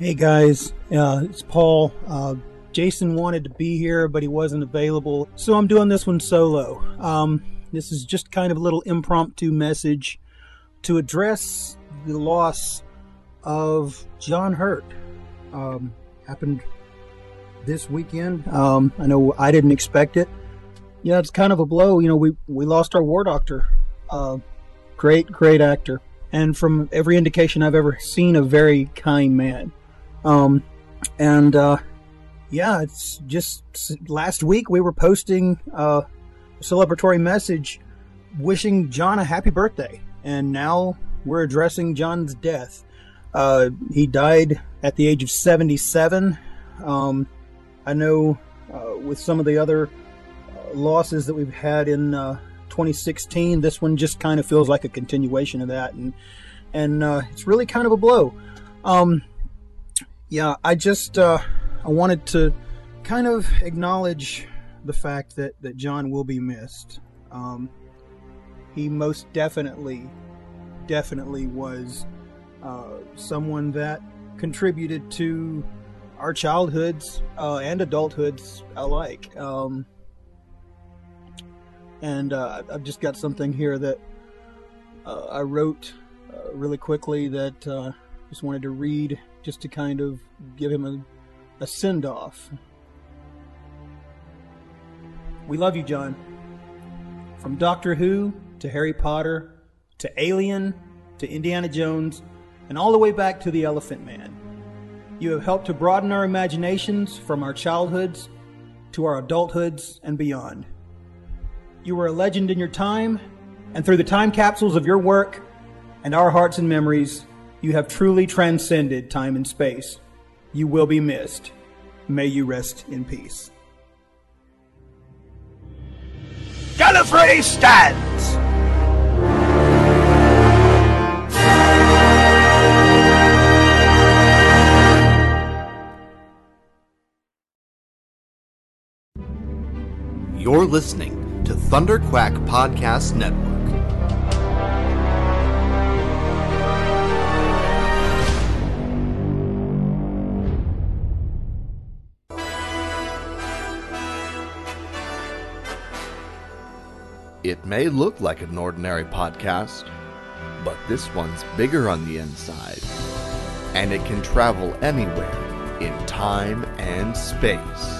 Hey guys, uh, it's Paul. Uh, Jason wanted to be here, but he wasn't available, so I'm doing this one solo. Um, this is just kind of a little impromptu message to address the loss of John Hurt. Um, happened this weekend. Um, I know I didn't expect it. Yeah, it's kind of a blow. You know, we we lost our war doctor. Uh, great, great actor, and from every indication I've ever seen, a very kind man. Um, and uh, yeah, it's just last week we were posting uh, a celebratory message wishing John a happy birthday, and now we're addressing John's death. Uh, he died at the age of 77. Um, I know uh, with some of the other uh, losses that we've had in uh, 2016, this one just kind of feels like a continuation of that, and and uh, it's really kind of a blow. Um, yeah, I just uh, I wanted to kind of acknowledge the fact that that John will be missed. Um, he most definitely, definitely was uh, someone that contributed to our childhoods uh, and adulthoods alike. Um, and uh, I've just got something here that uh, I wrote uh, really quickly that uh, just wanted to read just to kind of give him a, a send off. We love you, John. From Doctor Who to Harry Potter to Alien to Indiana Jones and all the way back to The Elephant Man. You have helped to broaden our imaginations from our childhoods to our adulthoods and beyond. You were a legend in your time, and through the time capsules of your work and our hearts and memories, you have truly transcended time and space. You will be missed. May you rest in peace. Gallifrey stands! You're listening to Thunderquack Podcast Network. It may look like an ordinary podcast, but this one's bigger on the inside, and it can travel anywhere in time and space.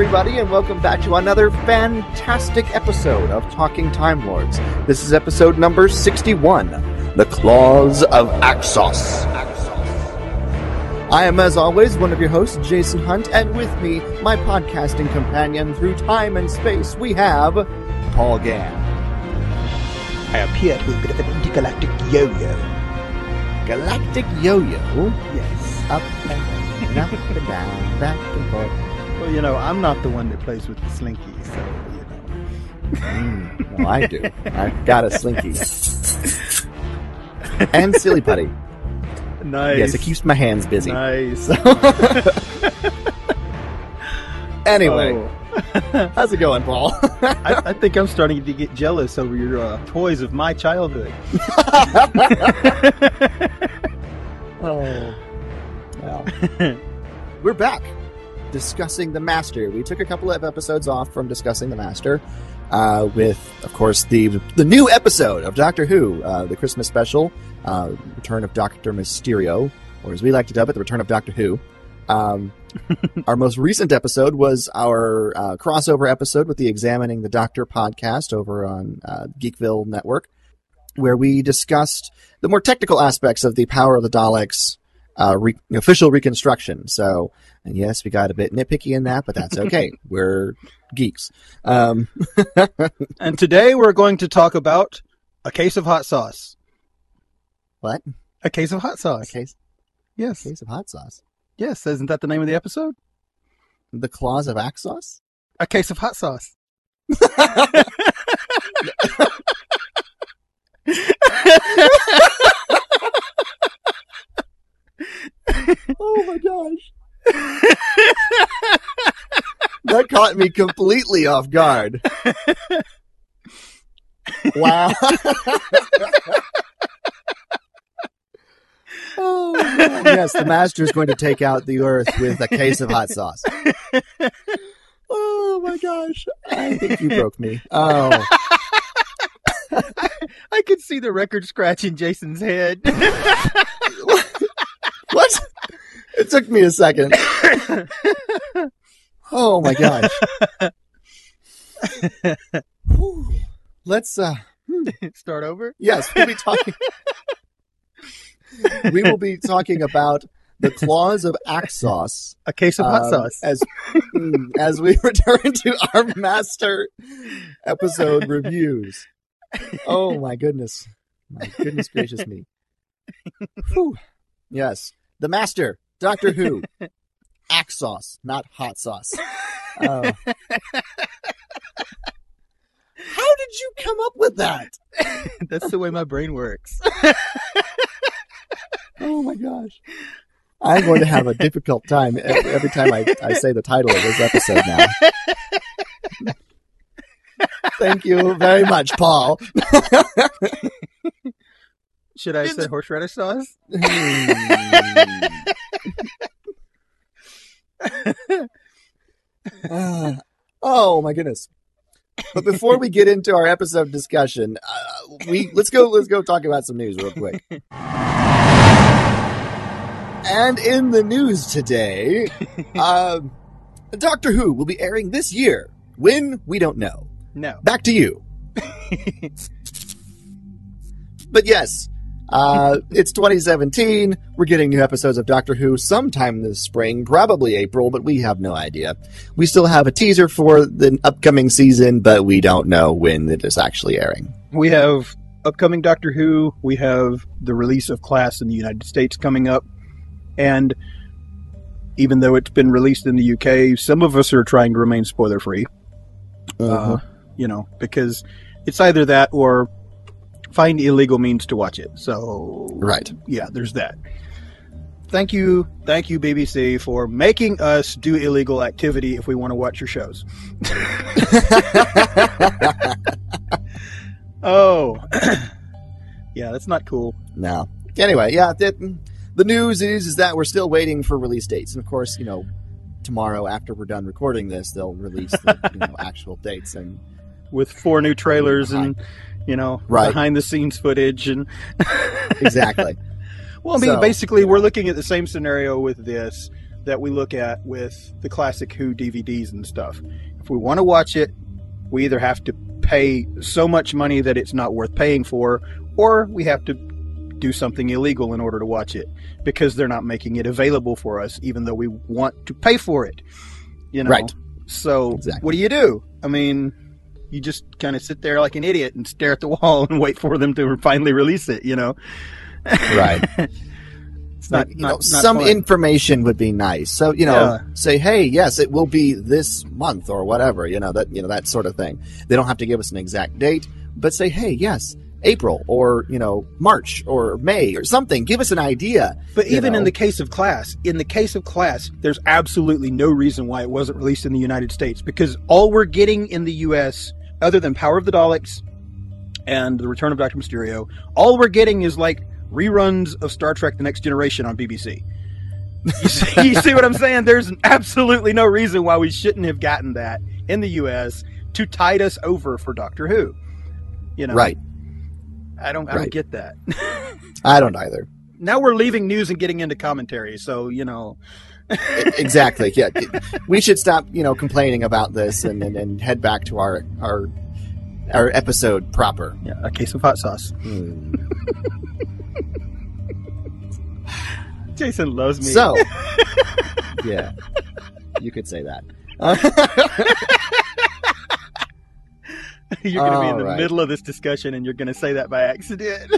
Everybody, and welcome back to another fantastic episode of Talking Time Lords. This is episode number 61 The Claws of Axos. I am, as always, one of your hosts, Jason Hunt, and with me, my podcasting companion through time and space, we have Paul Gann. I appear to be a bit of an intergalactic yo-yo. Galactic Yo Yo. Yes. Up and down, up and down, back and forth. You know, I'm not the one that plays with the slinky, so you know. Mm, well, I do. I've got a slinky. and silly putty. Nice. Yes, it keeps my hands busy. Nice. Anyway, Oh. how's it going, Paul? I, I think I'm starting to get jealous over your uh, toys of my childhood. oh, well. we're back discussing the Master. We took a couple of episodes off from discussing the Master, uh, with, of course, the the new episode of Doctor Who, uh, the Christmas special, uh, Return of Doctor Mysterio, or as we like to dub it, the Return of Doctor Who. Um, our most recent episode was our uh, crossover episode with the Examining the Doctor podcast over on uh, Geekville Network, where we discussed the more technical aspects of the power of the Daleks uh, re- official reconstruction. So, and yes, we got a bit nitpicky in that, but that's okay. We're geeks. Um, And today we're going to talk about a case of hot sauce. what? A case of hot sauce. A case, Yes. A case of hot sauce. Yes. Isn't that the name of the episode? The claws of axe sauce. A case of hot sauce. Oh my gosh. That caught me completely off guard. Wow. oh, yes, the master is going to take out the earth with a case of hot sauce. Oh my gosh. I think you broke me. Oh. I could see the record scratch in Jason's head. What? It took me a second. Oh my gosh. Let's uh Start over. yes, we'll be talking We will be talking about the claws of Axos A case of hot um, sauce. as mm, as we return to our master episode reviews. Oh my goodness. My goodness gracious me. Whew. Yes. The master, Doctor Who. axe sauce, not hot sauce. Oh. How did you come up with that? That's the way my brain works. Oh my gosh. I'm going to have a difficult time e- every time I, I say the title of this episode now. Thank you very much, Paul. Should I say horseradish sauce? Hmm. Ah, oh my goodness. But before we get into our episode discussion, uh, we let's go let's go talk about some news real quick. And in the news today, uh, Doctor Who will be airing this year. When we don't know. No. Back to you. but yes, uh, it's 2017. We're getting new episodes of Doctor Who sometime this spring, probably April, but we have no idea. We still have a teaser for the upcoming season, but we don't know when it is actually airing. We have upcoming Doctor Who. We have the release of Class in the United States coming up. And even though it's been released in the UK, some of us are trying to remain spoiler free. Uh, you know, because it's either that or find illegal means to watch it. So, Right. yeah, there's that. Thank you, thank you, BBC, for making us do illegal activity if we want to watch your shows. Oh, yeah, that's not cool. no. Anyway, yeah, the, the news is is that we're still waiting for release dates, and of course, you know, tomorrow after we're done recording this, they'll release the you know, actual dates and With four new trailers and you know Right. behind the scenes footage and exactly. well, I mean, So, basically, know. we're looking at the same scenario with this that we look at with the classic Who DVDs and stuff. If we want to watch it, we either have to pay so much money that it's not worth paying for, or we have to do something illegal in order to watch it because they're not making it available for us, even though we want to pay for it. You know, Right. So, Exactly. what do you do? I mean, you just kind of sit there like an idiot and stare at the wall and wait for them to finally release it. You know, Right. it's not, you not, know, not some fun. information would be nice. So you know, Yeah. say, hey, yes, it will be this month or whatever. You know that you know that sort of thing. They don't have to give us an exact date, but say, hey, yes, April or you know March or May or something. Give us an idea. But you even in the case of Class, in the case of Class, there's absolutely no reason why it wasn't released in the United States because all we're getting in the U.S., other than Power of the Daleks and The Return of Doctor Mysterio, all we're getting is like reruns of Star Trek: The Next Generation on BBC. You see, you see what I'm saying? There's absolutely no reason why we shouldn't have gotten that in the U.S. to tide us over for Doctor Who. You know, Right. I don't, I Right. don't get that. I don't either. now we're leaving news and getting into commentary, so you know, exactly. Yeah. We should stop, you know, complaining about this and, and, and head back to our our our episode proper. yeah, a case of hot sauce. Hmm. Jason loves me. So, yeah, you could say that. you're going to be in the All right. middle of this discussion, and you're going to say that by accident.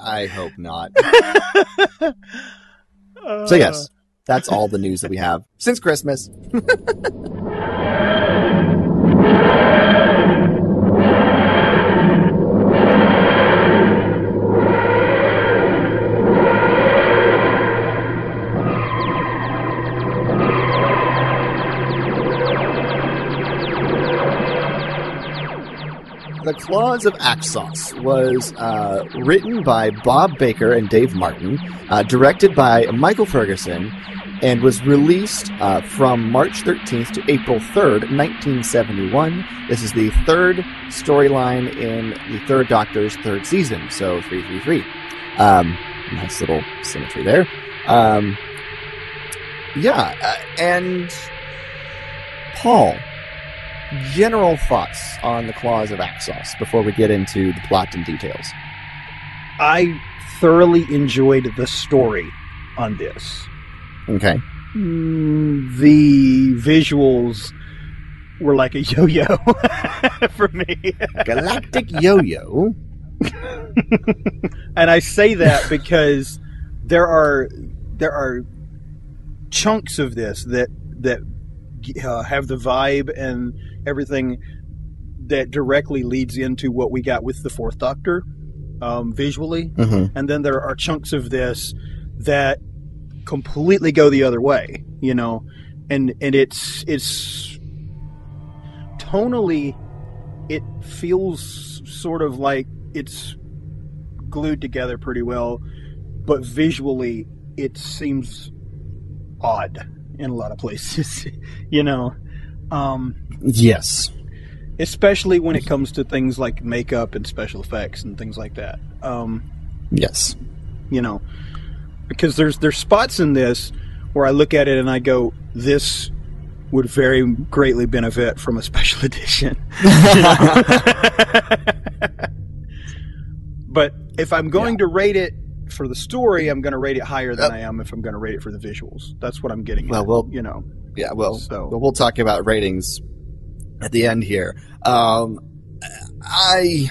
I hope not. So yes, that's all the news that we have since Christmas. The Claws of Axos was uh, written by Bob Baker and Dave Martin, uh, directed by Michael Ferguson, and was released uh, from March 13th to April 3rd, 1971. This is the third storyline in the Third Doctor's third season, so 333. Um, nice little symmetry there. Um, yeah, uh, and Paul, general thoughts on the Claws of Axos before we get into the plot and details. I thoroughly enjoyed the story on this. Okay. Mm, the visuals were like a yo-yo for me. Galactic Yo-Yo. and I say that because there are there are chunks of this that that uh, have the vibe and everything that directly leads into what we got with the Fourth Doctor um, visually, Mm-hmm. and then there are chunks of this that completely go the other way. You know, and and it's it's tonally it feels sort of like it's glued together pretty well, but visually it seems odd in a lot of places. you know, um, Yes. especially when it comes to things like makeup and special effects and things like that. Um, Yes. you know, because there's there's spots in this where I look at it and I go, this would very greatly benefit from a special edition. But if I'm going to rate it for the story, I'm going to rate it higher than Yep. I am if I'm going to rate it for the visuals. That's what I'm getting. Well, at, we'll- you know, Yeah. Well, So- we'll talk about ratings at the end here. Um, I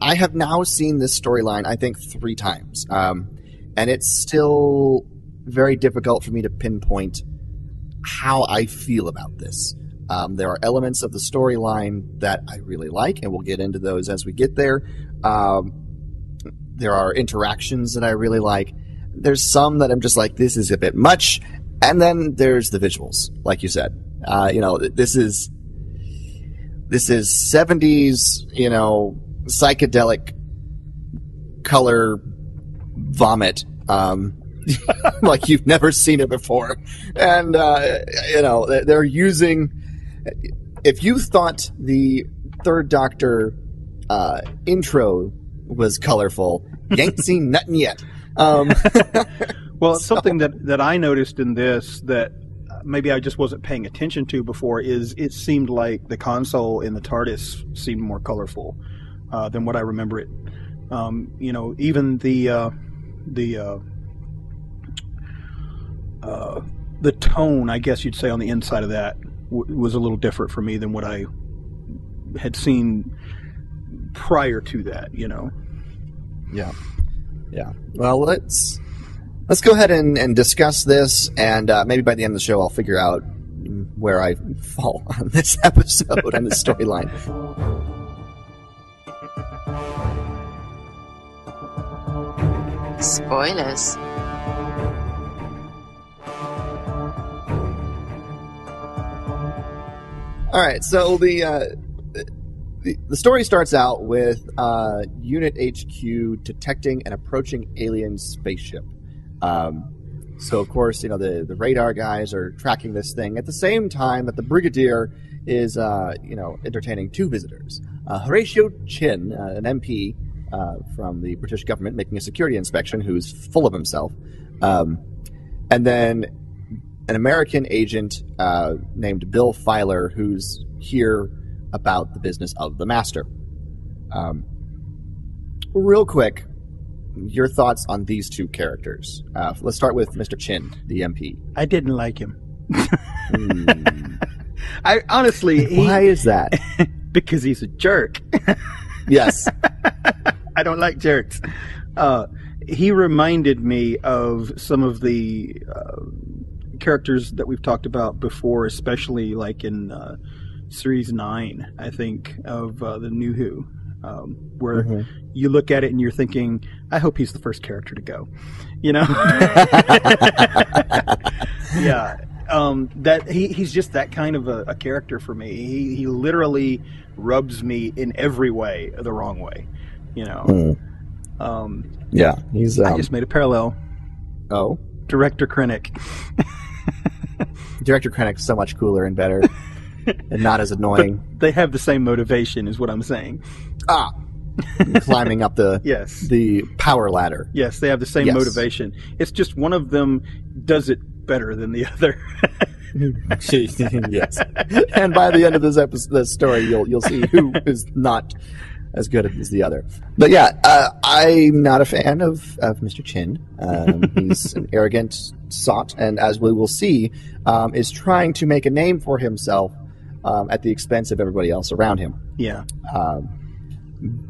I have now seen this storyline I think three times, um, and it's still very difficult for me to pinpoint how I feel about this. Um, there are elements of the storyline that I really like, and we'll get into those as we get there. Um, there are interactions that I really like. There's some that I'm just like, this is a bit much. And then there's the visuals, like you said. Uh, you know, this is this is 70s, you know, psychedelic color vomit, um, like you've never seen it before. And uh, you know, they- they're using. If you thought the Third Doctor uh, intro was colorful, you ain't seen nothing yet. Um, Well, it's something that, that I noticed in this that maybe I just wasn't paying attention to before is it seemed like the console in the TARDIS seemed more colorful uh, than what I remember it. Um, you know, even the uh, the uh, uh, the tone, I guess you'd say, on the inside of that w- was a little different for me than what I had seen prior to that. You know. Yeah. Yeah. Well, let's let's go ahead and, and discuss this, and uh, maybe by the end of the show, I'll figure out where I fall on this episode and this storyline. Spoilers. All right. So the uh, the, the story starts out with uh, Unit HQ detecting an approaching alien spaceship. Um, so, of course, you know, the, the radar guys are tracking this thing at the same time that the Brigadier is, uh, you know, entertaining two visitors. Uh, Horatio Chinn, uh, an MP uh, from the British government, making a security inspection, who's full of himself. Um, and then an American agent uh, named Bill Filer, who's here about the business of the Master. Um, real quick, your thoughts on these two characters. Uh, let's start with Mr. Chinn, the MP. I didn't like him. Hmm. I honestly, he, Why is that? because he's a jerk. yes. I don't like jerks. Uh, he reminded me of some of the uh, characters that we've talked about before, especially like in uh, series nine, I think, of uh, the New Who, um, where Mhm. you look at it and you're thinking, I hope he's the first character to go. You know? yeah. Um, that he, he's just that kind of a, a character for me. He, he literally rubs me in every way the wrong way. You know, Hmm. um, Yeah. He's. Um, I just made a parallel. oh, Director Krennic. Director Krennic's so much cooler and better, and not as annoying. They have the same motivation, is what I'm saying. Ah, climbing up the Yes. the power ladder. Yes, they have the same Yes. motivation. It's just one of them does it better than the other. yes. And by the end of this episode, this story, you'll you'll see who is not as good as the other. But yeah, uh, I'm not a fan of, of Mr. Chinn. Um, he's an arrogant sot, and as we will see, um, is trying to make a name for himself um, at the expense of everybody else around him. yeah. Um,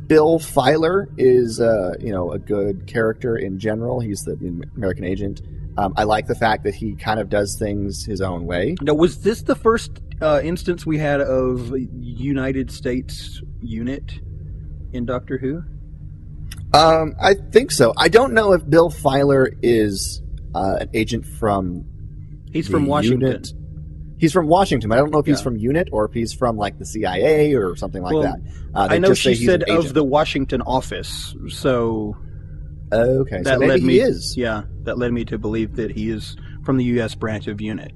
Bill Filer is, uh, you know, a good character in general. He's the American agent. Um, I like the fact that he kind of does things his own way. Now, was this the first uh, instance we had of United States unit in Doctor Who? Um, I think so. I don't know if Bill Filer is uh, an agent from. He's from Washington. Unit. He's from Washington. I don't know if he's from Unit or if he's from like the CIA or something like Well, that. Uh, I know just she said of the Washington office, so Okay, that so maybe led me. he is. Yeah, that led me to believe that he is from the U.S. branch of unit.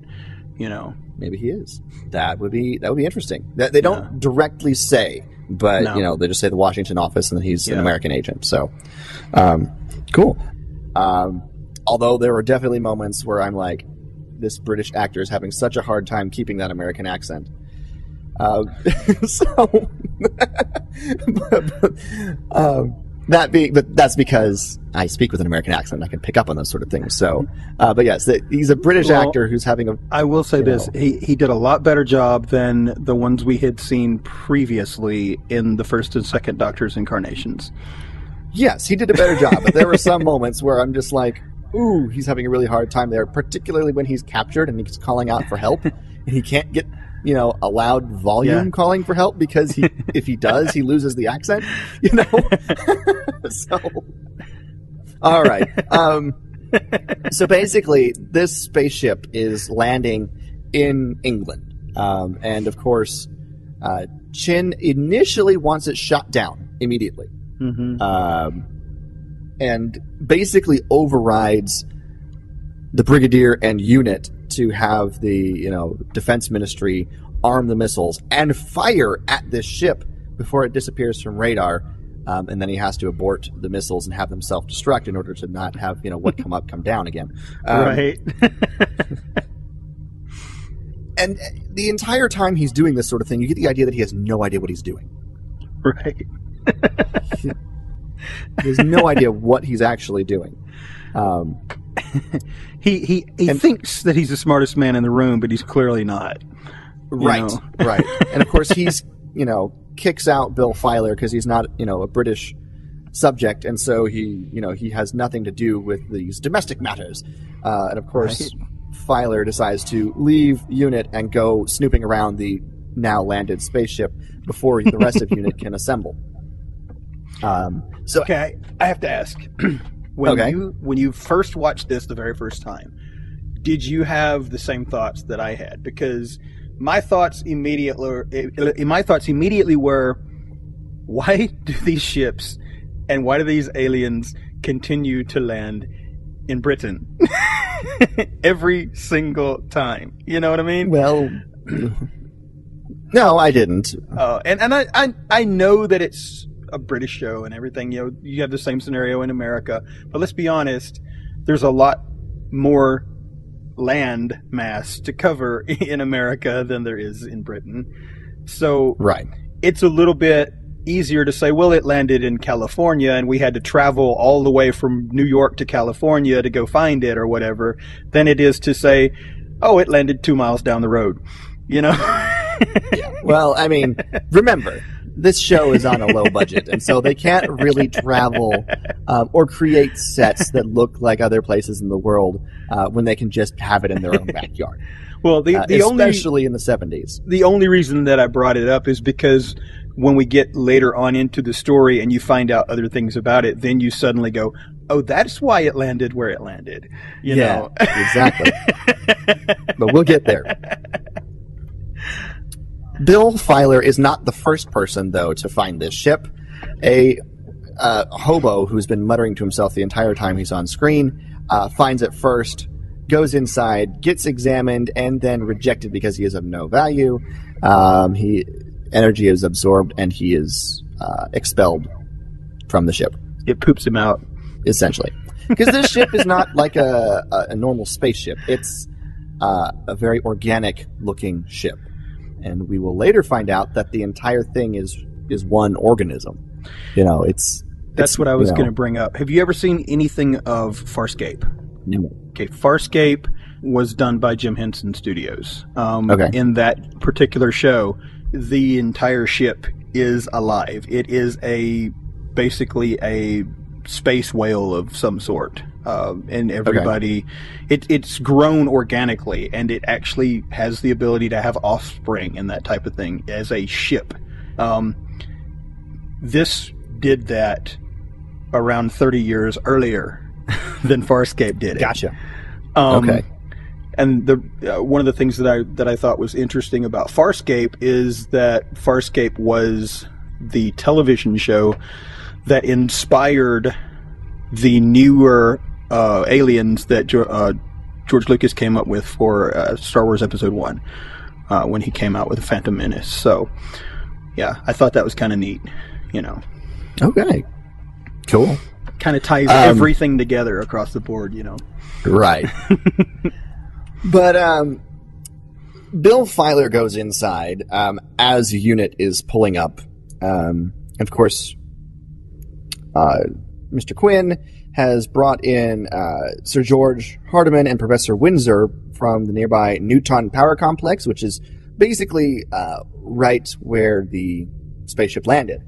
You know, Maybe he is. That would be that would be interesting. That they don't Yeah. directly say, but No. you know they just say the Washington office, and then he's an American agent. So, um, cool. Um, although there were definitely moments where I'm like, this British actor is having such a hard time keeping that American accent. Uh, so, but, but, um, that being, but that's because I speak with an American accent. I can pick up on those sort of things. So, uh, but yes, the, he's a British Well, actor who's having a I will say this: know. he he did a lot better job than the ones we had seen previously in the first and second Doctor's incarnations. Yes, he did a better job, but there were some moments where I'm just like, ooh, he's having a really hard time there, particularly when he's captured and he's calling out for help and he can't get, you know, a loud volume Yeah. calling for help because he if he does, he loses the accent, you know. so All right. Um so basically this spaceship is landing in England. Um and of course uh Chinn initially wants it shot down immediately Mm-hmm. um, and basically overrides the brigadier and unit to have the you know defense ministry arm the missiles and fire at this ship before it disappears from radar. Um, and then he has to abort the missiles and have them self-destruct in order to not have you know what come up come down again. Um, right. And the entire time he's doing this sort of thing, you get the idea that he has no idea what he's doing. right. He has no idea what he's actually doing. Um, He he he And- thinks that he's the smartest man in the room, but he's clearly not. Right right. And of course he's you know kicks out bill filer because he's not you know a british subject and so he you know he has nothing to do with these domestic matters. Uh, and of course filer decides to leave unit and go snooping around the now landed spaceship before the rest of unit can assemble. Um, so Okay, I have to ask. when Okay. you when you first watched this the very first time, did you have the same thoughts that I had? Because my thoughts immediately my thoughts immediately were why do these ships and why do these aliens continue to land in Britain every single time? You know what I mean? Well, no, I didn't. Uh, and and I, I I know that it's a British show and everything. You know, you have the same scenario in America, but let's be honest. There's a lot more land mass to cover in America than there is in Britain. So Right. it's a little bit easier to say, well, it landed in California and we had to travel all the way from New York to California to go find it or whatever, than it is to say, oh, it landed two miles down the road. You know? Well, I mean, remember, this show is on a low budget, and so they can't really travel um, or create sets that look like other places in the world uh, when they can just have it in their own backyard. well, the, Uh, the only especially in the 70s. the only reason that I brought it up is because when we get later on into the story and you find out other things about it, then you suddenly go, "Oh, that's why it landed where it landed." You yeah, know. exactly. but we'll get there. Bill Filer is not the first person, though, to find this ship. A uh, hobo who's been muttering to himself the entire time he's on screen uh, finds it first, goes inside, gets examined, and then rejected because he is of no value. Um, he energy is absorbed, and he is uh, expelled from the ship it poops him out. essentially. Because this ship is not like a, a, a normal spaceship. It's uh, a very organic looking ship. And we will later find out that the entire thing is is one organism. You know, it's That's it's, what I was you know, going to bring up. Have you ever seen anything of Farscape? no. Okay, Farscape was done by Jim Henson Studios. Um, Okay. In that particular show, the entire ship is alive. It is a basically a space whale of some sort, um, and everybody, it, it's grown organically, and it actually has the ability to have offspring and that type of thing as a ship. Um, this did that around 30 years earlier than Farscape did it. Gotcha. Um, Okay. And the uh, one of the things that I that I thought was interesting about Farscape is that Farscape was the television show that inspired the newer uh, aliens that Jo- uh, George Lucas came up with for uh, Star Wars Episode One uh, when he came out with the Phantom Menace. So, yeah, I thought that was kind of neat. You know, Okay. Cool. kind of ties Um, everything together across the board. You know. Right. but um, Bill Filer goes inside um, as unit is pulling up. Um, of course, uh, Mr. Quinn has brought in uh, Sir George Hardiman and Professor Windsor from the nearby Nuton Power Complex, which is basically uh, right where the spaceship landed.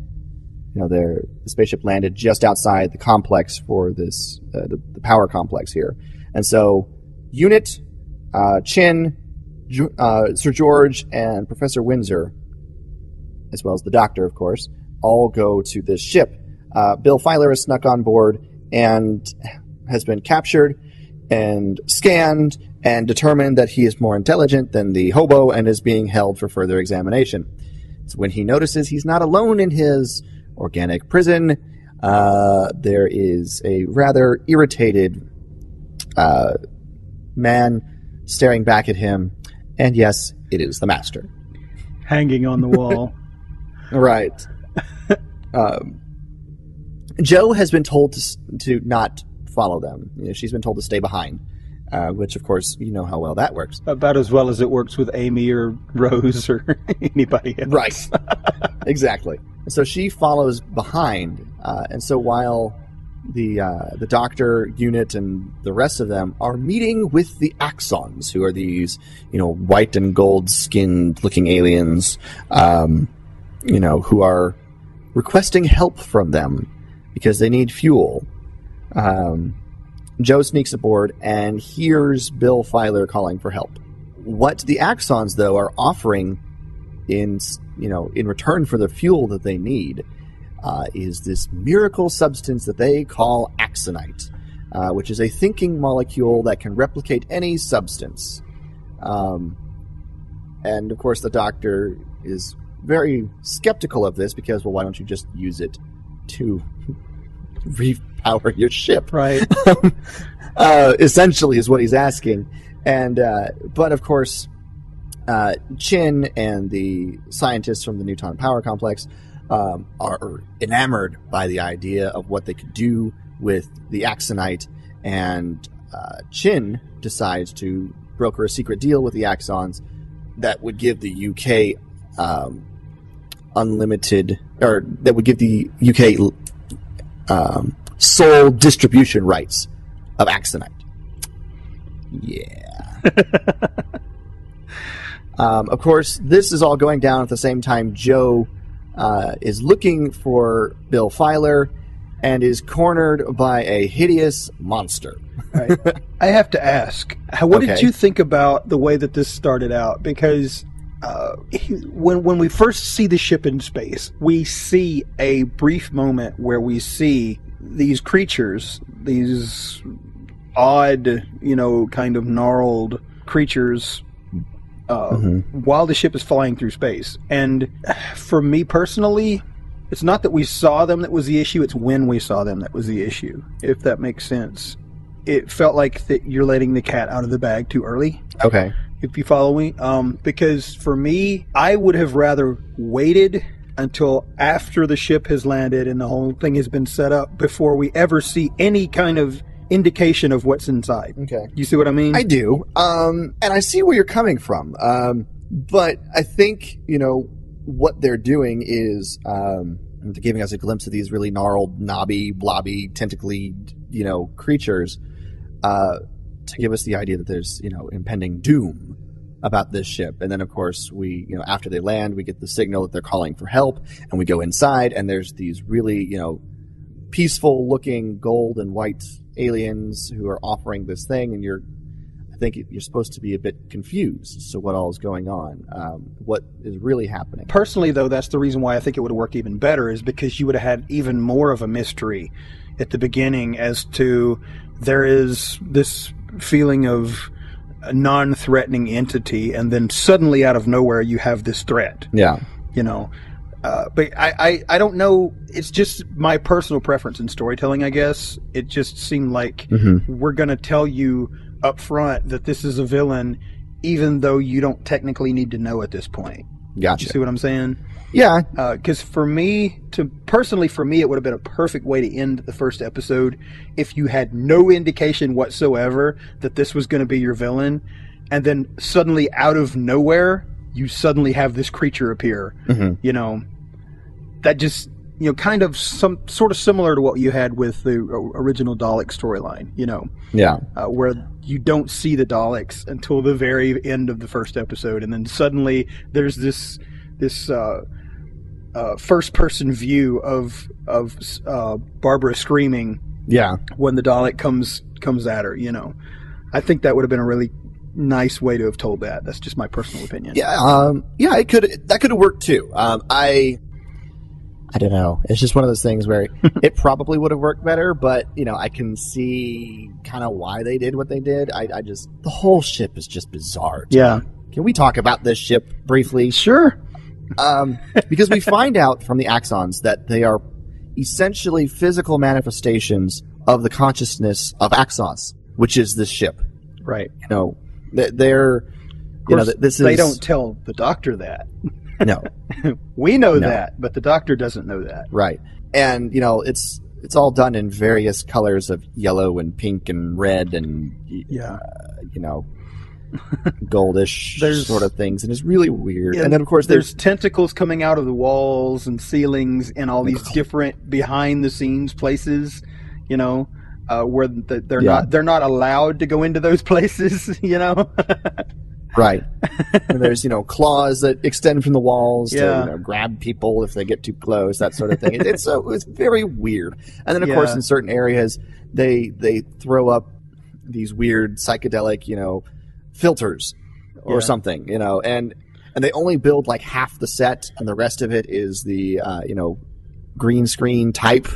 You know, the spaceship landed just outside the complex for this uh, the, the power complex here, and so Unit, uh, Chinn, uh, Sir George, and Professor Windsor, as well as the Doctor, of course, all go to this ship. Uh, Bill Filer has snuck on board and has been captured and scanned and determined that he is more intelligent than the hobo and is being held for further examination. So when he notices he's not alone in his organic prison, uh, there is a rather irritated uh, man staring back at him, and yes, it is the master. Hanging on the wall. Right. um, Jo has been told to to not follow them. You know, she's been told to stay behind, uh, which, of course, you know how well that works. about as well as it works with Amy or Rose or anybody else. Right. exactly. And so she follows behind, uh, and so while the uh, the doctor unit and the rest of them are meeting with the Axons, who are these you know white and gold skinned looking aliens, um, you know who are requesting help from them because they need fuel. Um, Jo sneaks aboard and hears Bill Filer calling for help. What the Axons though are offering in you know in return for the fuel that they need uh, is this miracle substance that they call axonite, uh, which is a thinking molecule that can replicate any substance. Um, and of course, the doctor is very skeptical of this because, well, why don't you just use it to repower your ship? Right. uh, essentially, is what he's asking. And uh, but of course, uh, Chinn and the scientists from the Nuton Power Complex um, are enamored by the idea of what they could do with the Axonite, and uh, Chinn decides to broker a secret deal with the Axons that would give the UK um, unlimited, or that would give the UK um, sole distribution rights of Axonite. Yeah. um, of course, this is all going down at the same time. Jo uh, is looking for Bill Filer and is cornered by a hideous monster. Right. I have to ask, what Okay. did you think about the way that this started out? Because uh, he- when when we first see the ship in space, we see a brief moment where we see these creatures, these odd, you know, kind of gnarled creatures. Uh, While the ship is flying through space, and for me personally, it's not that we saw them that was the issue; it's when we saw them that was the issue. If that makes sense it felt like that you're letting the cat out of the bag too early Okay. If you follow me um, because for me i would have rather waited until after the ship has landed and the whole thing has been set up before we ever see any kind of indication of what's inside Okay. you see what i mean I do. Um, and I see where you're coming from. Um, but I think, you know, what they're doing is um, they're giving us a glimpse of these really gnarled, knobby, blobby, tentacly, you know, creatures uh, to give us the idea that there's, you know, impending doom about this ship. And then, of course, we, you know, after they land, we get the signal that they're calling for help, and we go inside, and there's these really, you know, peaceful looking gold and white aliens who are offering this thing, and you're I think you're supposed to be a bit confused as to what all is going on, um, what is really happening. personally though that's the reason why i think it would have worked even better is because you would have had even more of a mystery at the beginning as to there is this feeling of a non-threatening entity and then suddenly out of nowhere you have this threat. Yeah, you know uh, but I, I, I don't know. It's just my personal preference in storytelling i guess. It just seemed like we're going to tell you up front that this is a villain even though you don't technically need to know at this point. You gotcha. see what i'm saying Yeah, because for me to personally for me it would have been a perfect way to end the first episode if you had no indication whatsoever that this was going to be your villain. And then suddenly out of nowhere you suddenly have this creature appear Mhm. you know? That just you know kind of some sort of similar to what you had with the original dalek storyline you know? Yeah, uh, where you don't see the Daleks until the very end of the first episode, and then suddenly there's this this uh, uh, first person view of of uh, Barbara screaming yeah. when the Dalek comes comes at her. You know, I think that would have been a really nice way to have told that. That's just my personal opinion. Yeah, um, yeah, it could that could have worked too. Um, I I don't know. It's just one of those things where it probably would have worked better, but you know, I can see kind of why they did what they did. I, I just the whole ship is just bizarre. Yeah. me. Can we talk about this ship briefly? Sure. Um, because we find out from the axons that they are essentially physical manifestations of the consciousness of Axos, which is this ship. Right. You know, they- they're you know this is they don't tell the doctor that. no We know No. that, but the doctor doesn't know that. Right. And you know, it's it's all done in various colors of yellow and pink and red and Yeah. you know goldish There's- sort of things and it's really weird. Yeah, and then of course there's there's tentacles coming out of the walls and ceilings and all these different behind the scenes places, you know, uh, where the, they're Yeah. not they're not allowed to go into those places, you know. right. and there's you know claws that extend from the walls Yeah. to you know, grab people if they get too close, that sort of thing. It, it's so it's very weird. And then of course in certain areas they they throw up these weird psychedelic, you know, filters or Yeah. something, you know, and and they only build like half the set, and the rest of it is the uh, you know green screen type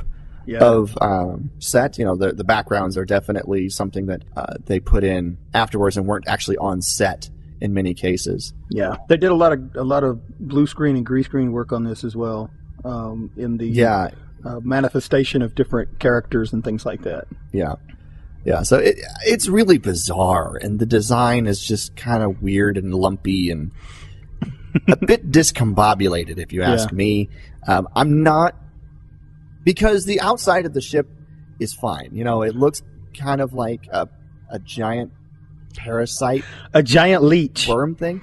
yeah. of um, set. You know, the the backgrounds are definitely something that uh, they put in afterwards and weren't actually on set in many cases. Yeah, they did a lot of a lot of blue screen and green screen work on this as well. Um, in the Yeah, uh, manifestation of different characters and things like that. yeah, yeah. So it, it's really bizarre, and the design is just kind of weird and lumpy and a bit discombobulated, if you ask Yeah. me. Um, I'm not because the outside of the ship is fine. You know, it looks kind of like a, a giant parasite A giant leech. worm thing.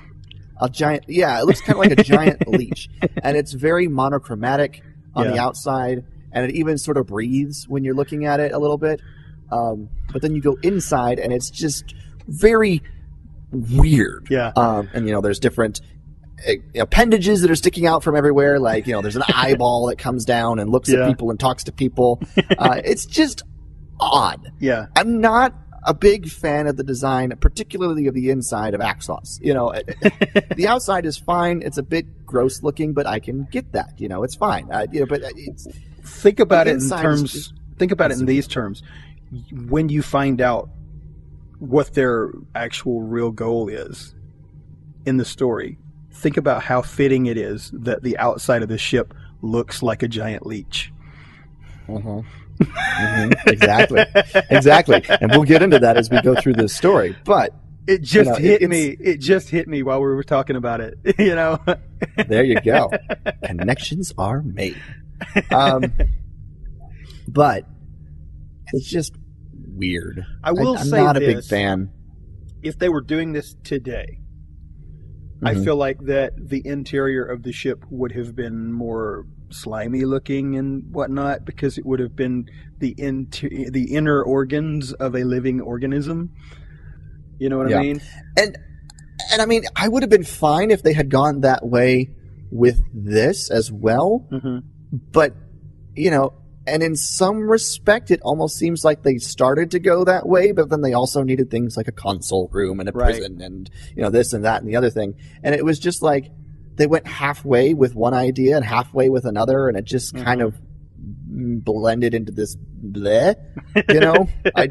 A giant, yeah, it looks kind of like a giant leech, and it's very monochromatic on the outside, and it even sort of breathes when you're looking at it a little bit. Um, but then you go inside, and it's just very weird. Yeah. Um, and you know, there's different uh, appendages that are sticking out from everywhere. Like you know, there's an eyeball that comes down and looks Yeah. at people and talks to people. Uh, it's just odd. Yeah. I'm not a big fan of the design, particularly of the inside of Axos. You know, the outside is fine. It's a bit gross looking, but I can get that. You know, it's fine. Uh, you know, but it's Think about it in inside is terms. think about it in these terms. When you find out what their actual real goal is in the story, think about how fitting it is that the outside of the ship looks like a giant leech. Mhm, exactly, exactly, and we'll get into that as we go through this story. But It just know, hit it's- me. It just hit me while we were talking about it. you know. there you go. Connections are made. Um, but it's just weird. I will I'm say not a big this. fan. if they were doing this today, I Mhm. feel like that the interior of the ship would have been more slimy looking and whatnot because it would have been the inter- the inner organs of a living organism. You know what Yeah. I mean? and and I mean, I would have been fine if they had gone that way with this as well. hmm But you know, and in some respect, it almost seems like they started to go that way, but then they also needed things like a console room and a Right. prison, and you know this and that and the other thing. And it was just like they went halfway with one idea and halfway with another, and it just kind mm-hmm. of blended into this bleh. You know, I,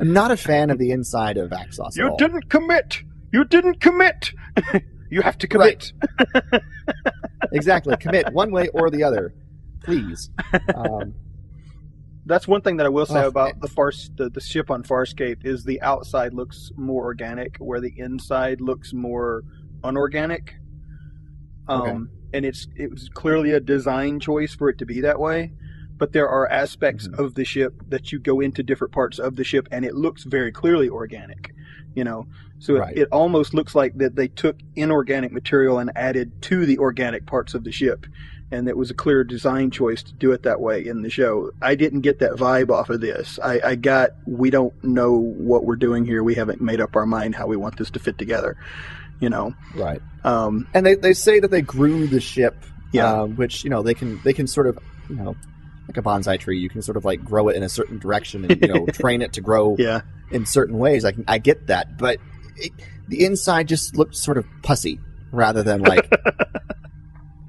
I'm not a fan of the inside of Axos. all. didn't commit. You didn't commit. you have to commit. exactly commit one way or the other, please. Um, That's one thing that I will say Oh, about the Fars the, the ship on Farscape is the outside looks more organic, where the inside looks more unorganic. Um, Okay. and it's it was clearly a design choice for it to be that way. But there are aspects Mhm. of the ship that you go into different parts of the ship, and it looks very clearly organic. You know, so Right. it, it almost looks like that they took inorganic material and added to the organic parts of the ship and it was a clear design choice to do it that way in the show. I didn't get that vibe off of this. I, I got we don't know what we're doing here. We haven't made up our mind how we want this to fit together. You know, right. um, and they, they say that they grew the ship Yeah. um, which you know they can they can sort of you know like a bonsai tree you can sort of like grow it in a certain direction and you know train it to grow yeah, in certain ways i can i get that but it, the inside just looked sort of pussy rather than like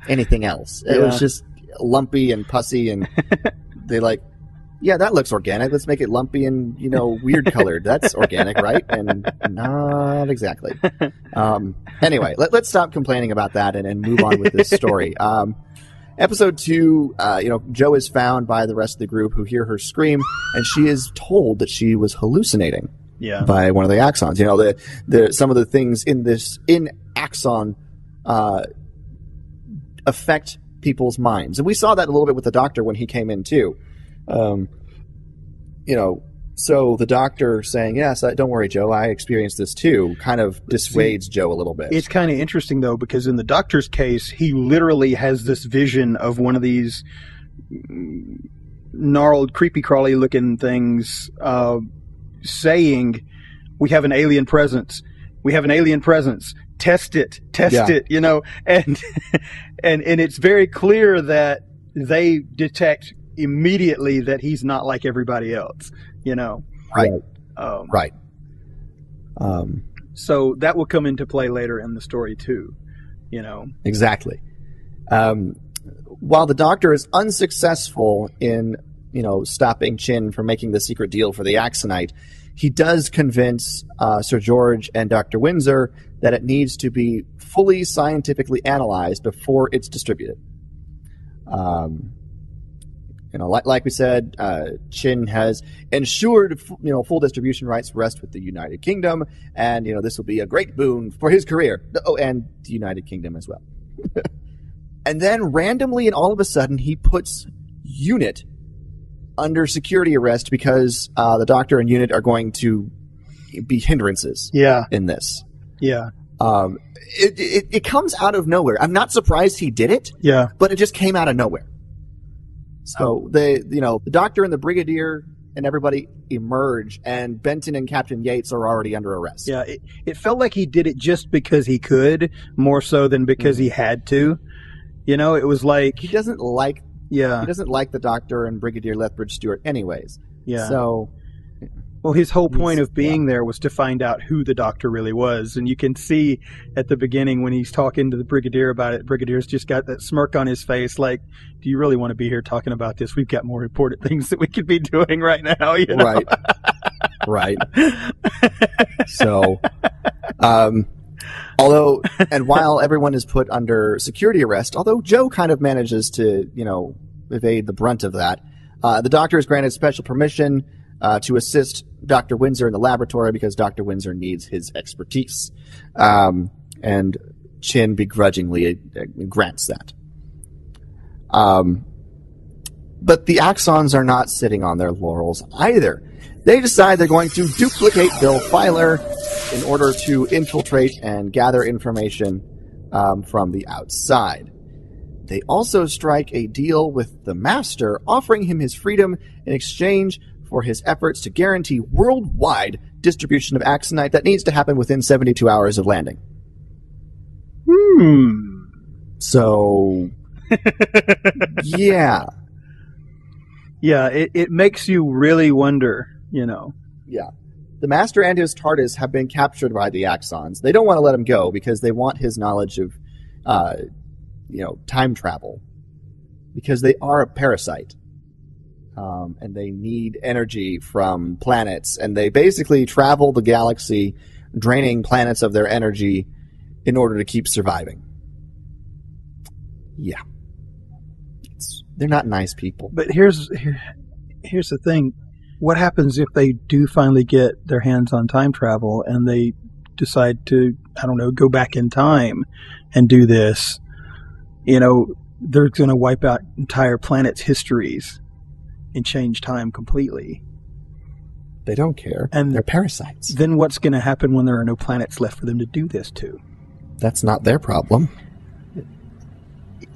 anything else it Yeah. was just lumpy and pussy and they like yeah that looks organic let's make it lumpy and you know weird colored that's organic right and not exactly um, anyway, let, let's stop complaining about that and, and move on with this story. Um, episode two, uh, you know, Jo is found by the rest of the group who hear her scream, and she is told that she was hallucinating yeah, by one of the axons. You know, the the some of the things in this in axon uh, affect people's minds, and we saw that a little bit with the doctor when he came in too. Um, you know. So the doctor saying, "Yes, I, don't worry, Jo. I experienced this too," kind of dissuades Jo a little bit. It's kind of interesting though because in the doctor's case, he literally has this vision of one of these gnarled, creepy crawly looking things, uh, saying, "We have an alien presence. We have an alien presence. Test it. Test Yeah. it." You know, and and and it's very clear that they detect immediately that he's not like everybody else. You know, Right. Um, Right. Um, So that will come into play later in the story too. You know, exactly. Um, while the doctor is unsuccessful in, you know, stopping Chinn from making the secret deal for the Axonite, he does convince uh, Sir George and Dr. Windsor that it needs to be fully scientifically analyzed before it's distributed. Um, you know, like, like we said, uh, Chinn has ensured, you know, full distribution rights rest with the United Kingdom, and you know this will be a great boon for his career. Oh, and the United Kingdom as well. and then randomly and all of a sudden, he puts Unit under security arrest because uh, the Doctor and Unit are going to be hindrances Yeah, in this. Yeah, Um, it, it, it comes out of nowhere. I'm not surprised he did it yeah. but it just came out of nowhere. So they, you know, the doctor and the brigadier and everybody emerge, and Benton and Captain Yates are already under arrest. Yeah, it, it felt like he did it just because he could, more so than because he had to. You know, it was like, He doesn't like yeah, he doesn't like the doctor and Brigadier Lethbridge Stewart, anyways. yeah. So Well, his whole point of being there was to find out who the doctor really was. And you can see at the beginning when he's talking to the brigadier about it, the Brigadier's just got that smirk on his face like, do you really want to be here talking about this? We've got more important things that we could be doing right now. You know? right, right. So, um, although and while everyone is put under security arrest, although Jo kind of manages to, you know, evade the brunt of that, uh, the doctor is granted special permission uh, to assist Dr. Windsor in the laboratory because Dr. Windsor needs his expertise. Um, and Chinn begrudgingly uh, grants that. Um, but the Axons are not sitting on their laurels either. They decide they're going to duplicate Bill Filer in order to infiltrate and gather information um, from the outside. They also strike a deal with the Master, offering him his freedom in exchange for his efforts to guarantee worldwide distribution of Axonite that needs to happen within 72 hours of landing. Hmm. So, yeah, Yeah, it, it makes you really wonder, you know. yeah. The Master and his TARDIS have been captured by the Axons. They don't want to let him go because they want his knowledge of, uh, you know, time travel. Because they are a parasite. Um, and they need energy from planets. And they basically travel the galaxy, draining planets of their energy in order to keep surviving. Yeah. It's, they're not nice people. But here's here, here's the thing: what happens if they do finally get their hands on time travel and they decide to, I don't know, go back in time and do this? You know, they're going to wipe out entire planets' histories and change time completely. They don't care. And- they're parasites. Then what's going to happen when there are no planets left for them to do this to? That's not their problem.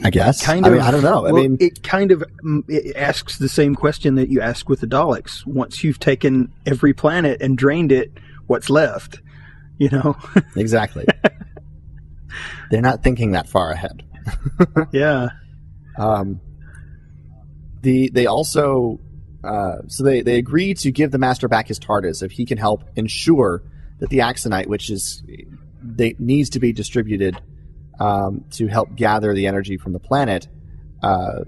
I guess. Kind I of. mean, I don't know. I mean, it kind of mm, it asks the same question that you ask with the Daleks. Once you've taken every planet and drained it, what's left? You know? exactly. They're not thinking that far ahead. yeah. Um, the they also uh, so they they agree to give the master back his TARDIS if he can help ensure that the Axonite, which is they needs to be distributed um, to help gather the energy from the planet, uh,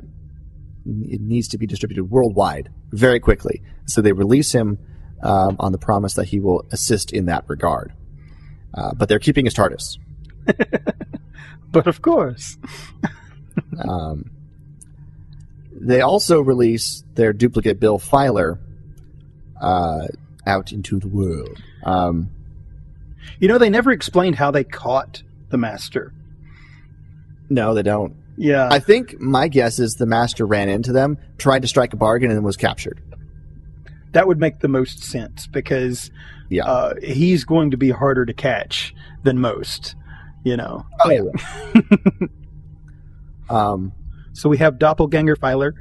it needs to be distributed worldwide very quickly. So they release him um, on the promise that he will assist in that regard. Uh, but they're keeping his TARDIS. But of course. Um, they also release their duplicate Bill Filer uh, out into the world. Um, You know, they never explained how they caught the master. no, they don't. Yeah. I think my guess is the master ran into them, tried to strike a bargain, and was captured. that would make the most sense because Yeah. uh, he's going to be harder to catch than most, you know. Oh yeah. um, So we have Doppelganger Filer.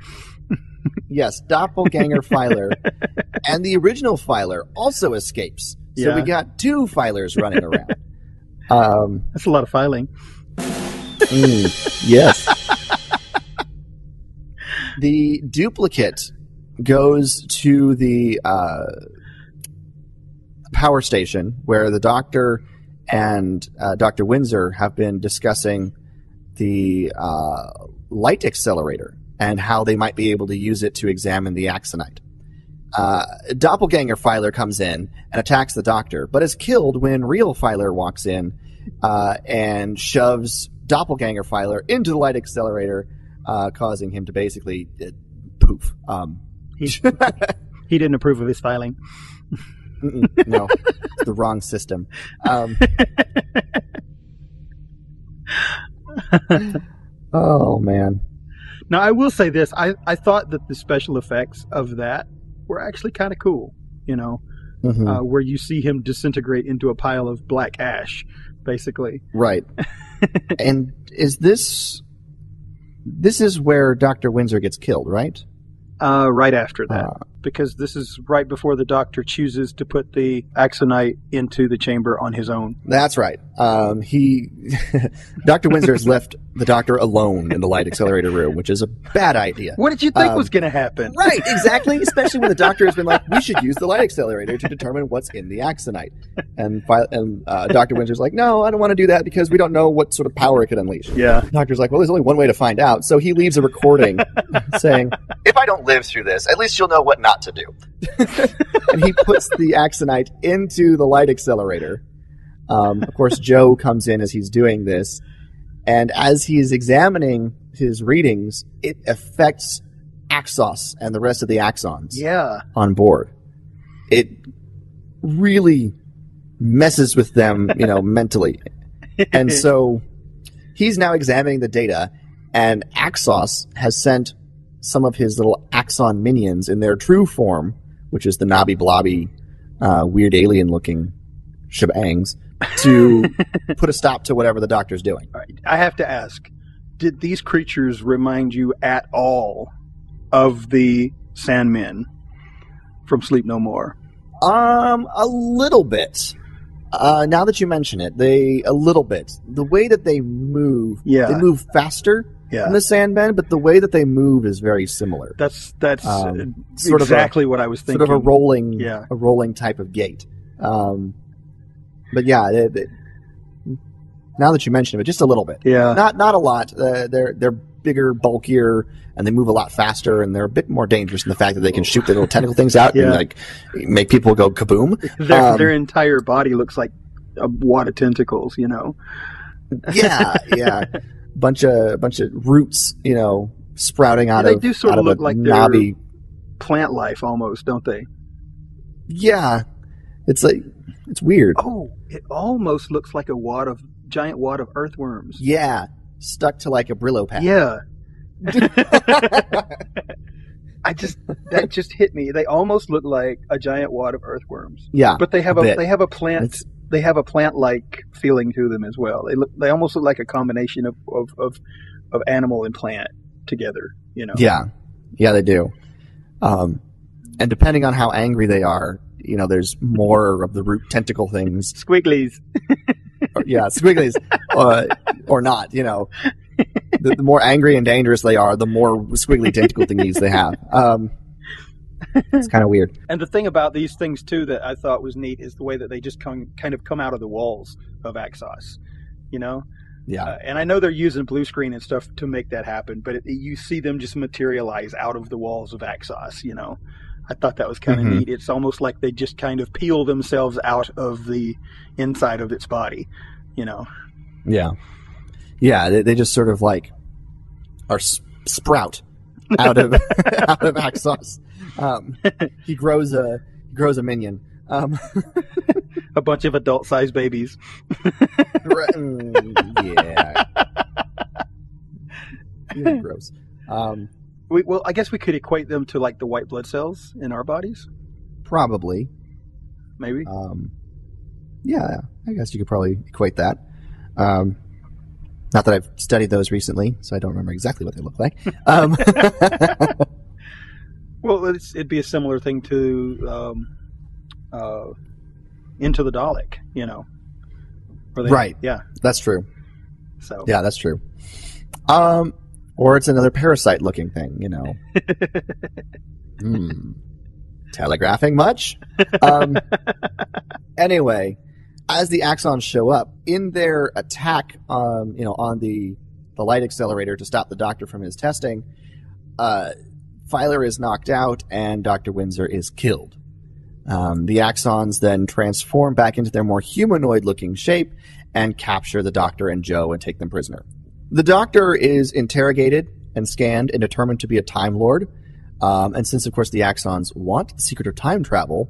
yes, doppelganger Filer, and the original Filer also escapes. So Yeah. we got two Filers running around. um, That's a lot of filing. Mm, yes. the duplicate goes to the uh, power station where the doctor and uh, Dr. Windsor have been discussing the uh, light accelerator and how they might be able to use it to examine the axonite. Uh, Doppelganger Filer comes in and attacks the doctor, but is killed when real Filer walks in uh, and shoves Doppelganger Filer into the light accelerator, uh, causing him to basically uh, poof. Um, He, he didn't approve of his filing. no, it's the wrong system. Um, oh man, Now, I will say this: I, I thought that the special effects of that were actually kind of cool. You know, Mhm. uh, where you see him disintegrate into a pile of black ash, basically. right. and is this this is where Doctor Windsor gets killed, right? Uh, right after that, Uh, because this is right before the Doctor chooses to put the Axonite into the chamber on his own. That's right. Um, he, Doctor Windsor has left the Doctor alone in the light accelerator room, which is a bad idea. What did you think Um, was going to happen? Right, exactly. Especially when the Doctor has been like, "We should use the light accelerator to determine what's in the axonite," and and uh, Doctor Windsor's like, "No, I don't want to do that because we don't know what sort of power it could unleash." Yeah. The Doctor's like, "Well, there's only one way to find out," so he leaves a recording saying, If I don't live through this, at least you'll know what not to do. and he puts the axonite into the light accelerator. Um, of course, Jo comes in as he's doing this, and as he's examining his readings, it affects Axos and the rest of the axons Yeah. on board. It really messes with them, you know, mentally. And so he's now examining the data, and Axos has sent some of his little axon minions in their true form, which is the knobby blobby, uh, weird alien looking shebangs, to put a stop to whatever the doctor's doing. All right. I have to ask: Did these creatures remind you at all of the Sandmen from Sleep No More? Um, a little bit. Uh, now that you mention it, they a little bit. The way that they move, Yeah. they move faster Yeah. than the Sandmen, but the way that they move is very similar. That's that's Um, uh, sort of a- exactly what I was thinking. Sort of a rolling, Yeah. a rolling type of gait. Um, but yeah, they, they, now that you mention it, just a little bit. Yeah. Not not a lot. Uh, they're they're bigger, bulkier, and they move a lot faster, and they're a bit more dangerous in the fact that they can shoot their little tentacle things out Yeah. and like make people go kaboom. Their, um, their entire body looks like a wad of tentacles, you know. yeah, yeah. Bunch of bunch of roots, you know, sprouting out they of They do sort of look a like knobby. Plant life almost, don't they? Yeah, it's like it's weird. Oh, it almost looks like a wad of giant wad of earthworms. Yeah, stuck to like a Brillo pad. Yeah. I just that just hit me. They almost look like a giant wad of earthworms, yeah. but they have a a, they have a plant It's- they have a plant like feeling to them as well. They look they almost look like a combination of of of, of animal and plant together. You know. Yeah, yeah, they do. Um, and depending on how angry they are, you know, there's more of the root tentacle things. Squigglies. Or, yeah, squigglies, uh, or not. You know, the, the more angry and dangerous they are, the more squiggly tentacle thingies they have. Um, it's kind of weird. And the thing about these things too that I thought was neat is the way that they just come, kind of come out of the walls of Axos. You know, Yeah, uh, and I know they're using blue screen and stuff to make that happen, but it, you see them just materialize out of the walls of Axos. You know, I thought that was kind of Mhm. neat. It's almost like they just kind of peel themselves out of the inside of its body. You know, yeah, yeah. They, they just sort of like are sprout out of out of Axos. Um, he grows a he grows a minion. Um, a bunch of adult-sized babies. Right, mm, yeah. Yeah, gross. Um, We, well, I guess we could equate them to like the white blood cells in our bodies, probably. maybe. Um, yeah, I guess you could probably equate that. Um, not that I've studied those recently, so I don't remember exactly what they look like. Um, Well, it's, it'd be a similar thing to um, uh, Into the Dalek, you know. They- Right. Yeah. that's true. So. Yeah, that's true. Um, or it's another parasite-looking thing, you know. Hmm. Telegraphing much? Um, anyway, as the axons show up in their attack, um, you know, on the the light accelerator to stop the doctor from his testing, uh, Filer is knocked out, and Dr. Windsor is killed. Um, the Axons then transform back into their more humanoid looking shape and capture the Doctor and Jo and take them prisoner. The Doctor is interrogated and scanned and determined to be a Time Lord. Um, and since, of course, the Axons want the secret of time travel,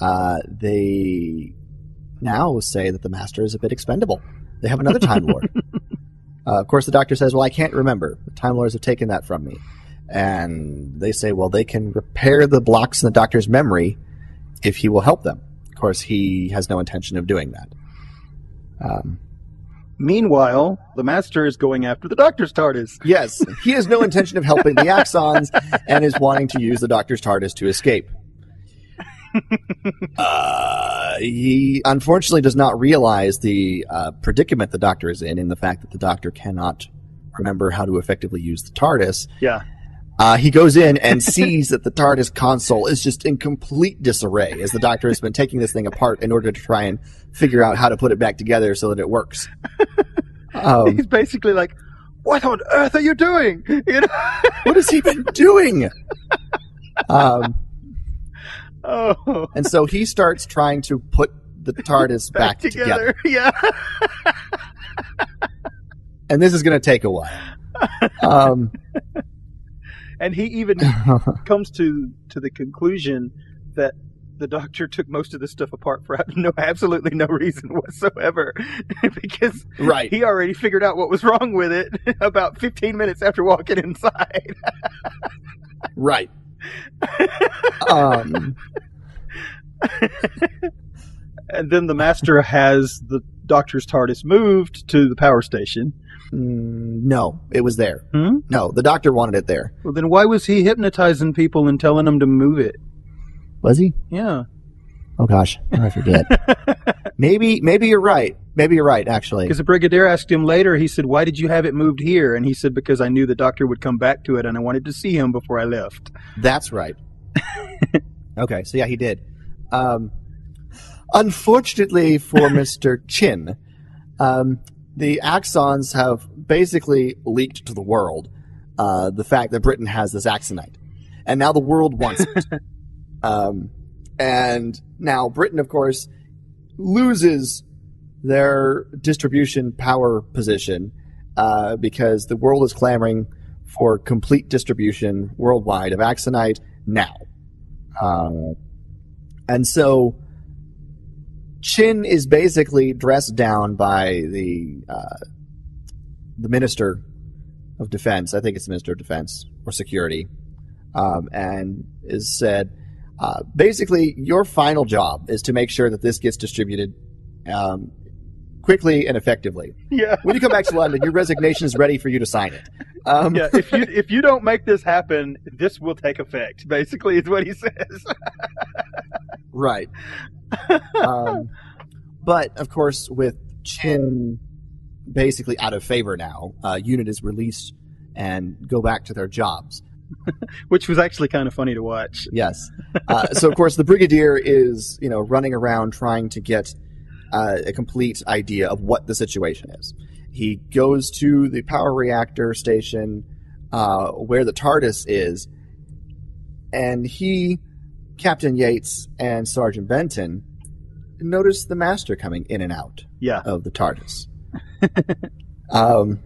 uh, they now say that the Master is a bit expendable. They have another Time Lord. uh, of course, the Doctor says, Well, I can't remember. The Time Lords have taken that from me. And they say, Well, they can repair the blocks in the Doctor's memory if he will help them. Of course, he has no intention of doing that. Um, Meanwhile, the Master is going after the Doctor's TARDIS. yes, he has no intention of helping the Axons and is wanting to use the Doctor's TARDIS to escape. Uh, he unfortunately does not realize the uh, predicament the Doctor is in, in the fact that the Doctor cannot remember how to effectively use the TARDIS. Yeah. Uh, he goes in and sees that the TARDIS console is just in complete disarray as the Doctor has been taking this thing apart in order to try and figure out how to put it back together so that it works. Um, He's basically like, "What on earth are you doing?" You know. what has he been doing? Um, oh. and so he starts trying to put the TARDIS back, together. Yeah. and this is going to take a while. Um, and he even comes to to the conclusion that the doctor took most of this stuff apart for no absolutely no reason whatsoever because right. he already figured out what was wrong with it about 15 minutes after walking inside right. Um, and then the master has the doctor's TARDIS moved to the power station mm, no, it was there. Hmm? No, the doctor wanted it there. well then why was he hypnotizing people and telling them to move it Was he? yeah Oh gosh, I forget. maybe, maybe you're right. Maybe you're right. Actually, Because the brigadier asked him later, he said, Why did you have it moved here? And he said, Because I knew the doctor would come back to it and I wanted to see him before I left. That's right. okay, so yeah, he did. Um, unfortunately for Mr. Chinn, um, the Axons have basically leaked to the world uh, the fact that Britain has this Axonite. And now the world wants it. um, and now Britain, of course, loses their distribution power position uh, because the world is clamoring for complete distribution worldwide of Axonite now. Um, and so Chinn is basically dressed down by the uh, the Minister of Defense. I think it's the Minister of Defense or Security, um, and is said uh, basically your final job is to make sure that this gets distributed um, quickly and effectively. Yeah. When you come back to London, your resignation is ready for you to sign it. Um, Yeah, if you if you don't make this happen, this will take effect. Basically, is what he says. Right. um, but of course, with Chinn basically out of favor now, uh, Unit is released and go back to their jobs. Which was actually kind of funny to watch. Yes. Uh, so of course, the Brigadier is you know running around trying to get uh, a complete idea of what the situation is. He goes to the power reactor station uh, where the TARDIS is, and he, Captain Yates, and Sergeant Benton notice the Master coming in and out Yeah. of the TARDIS. um,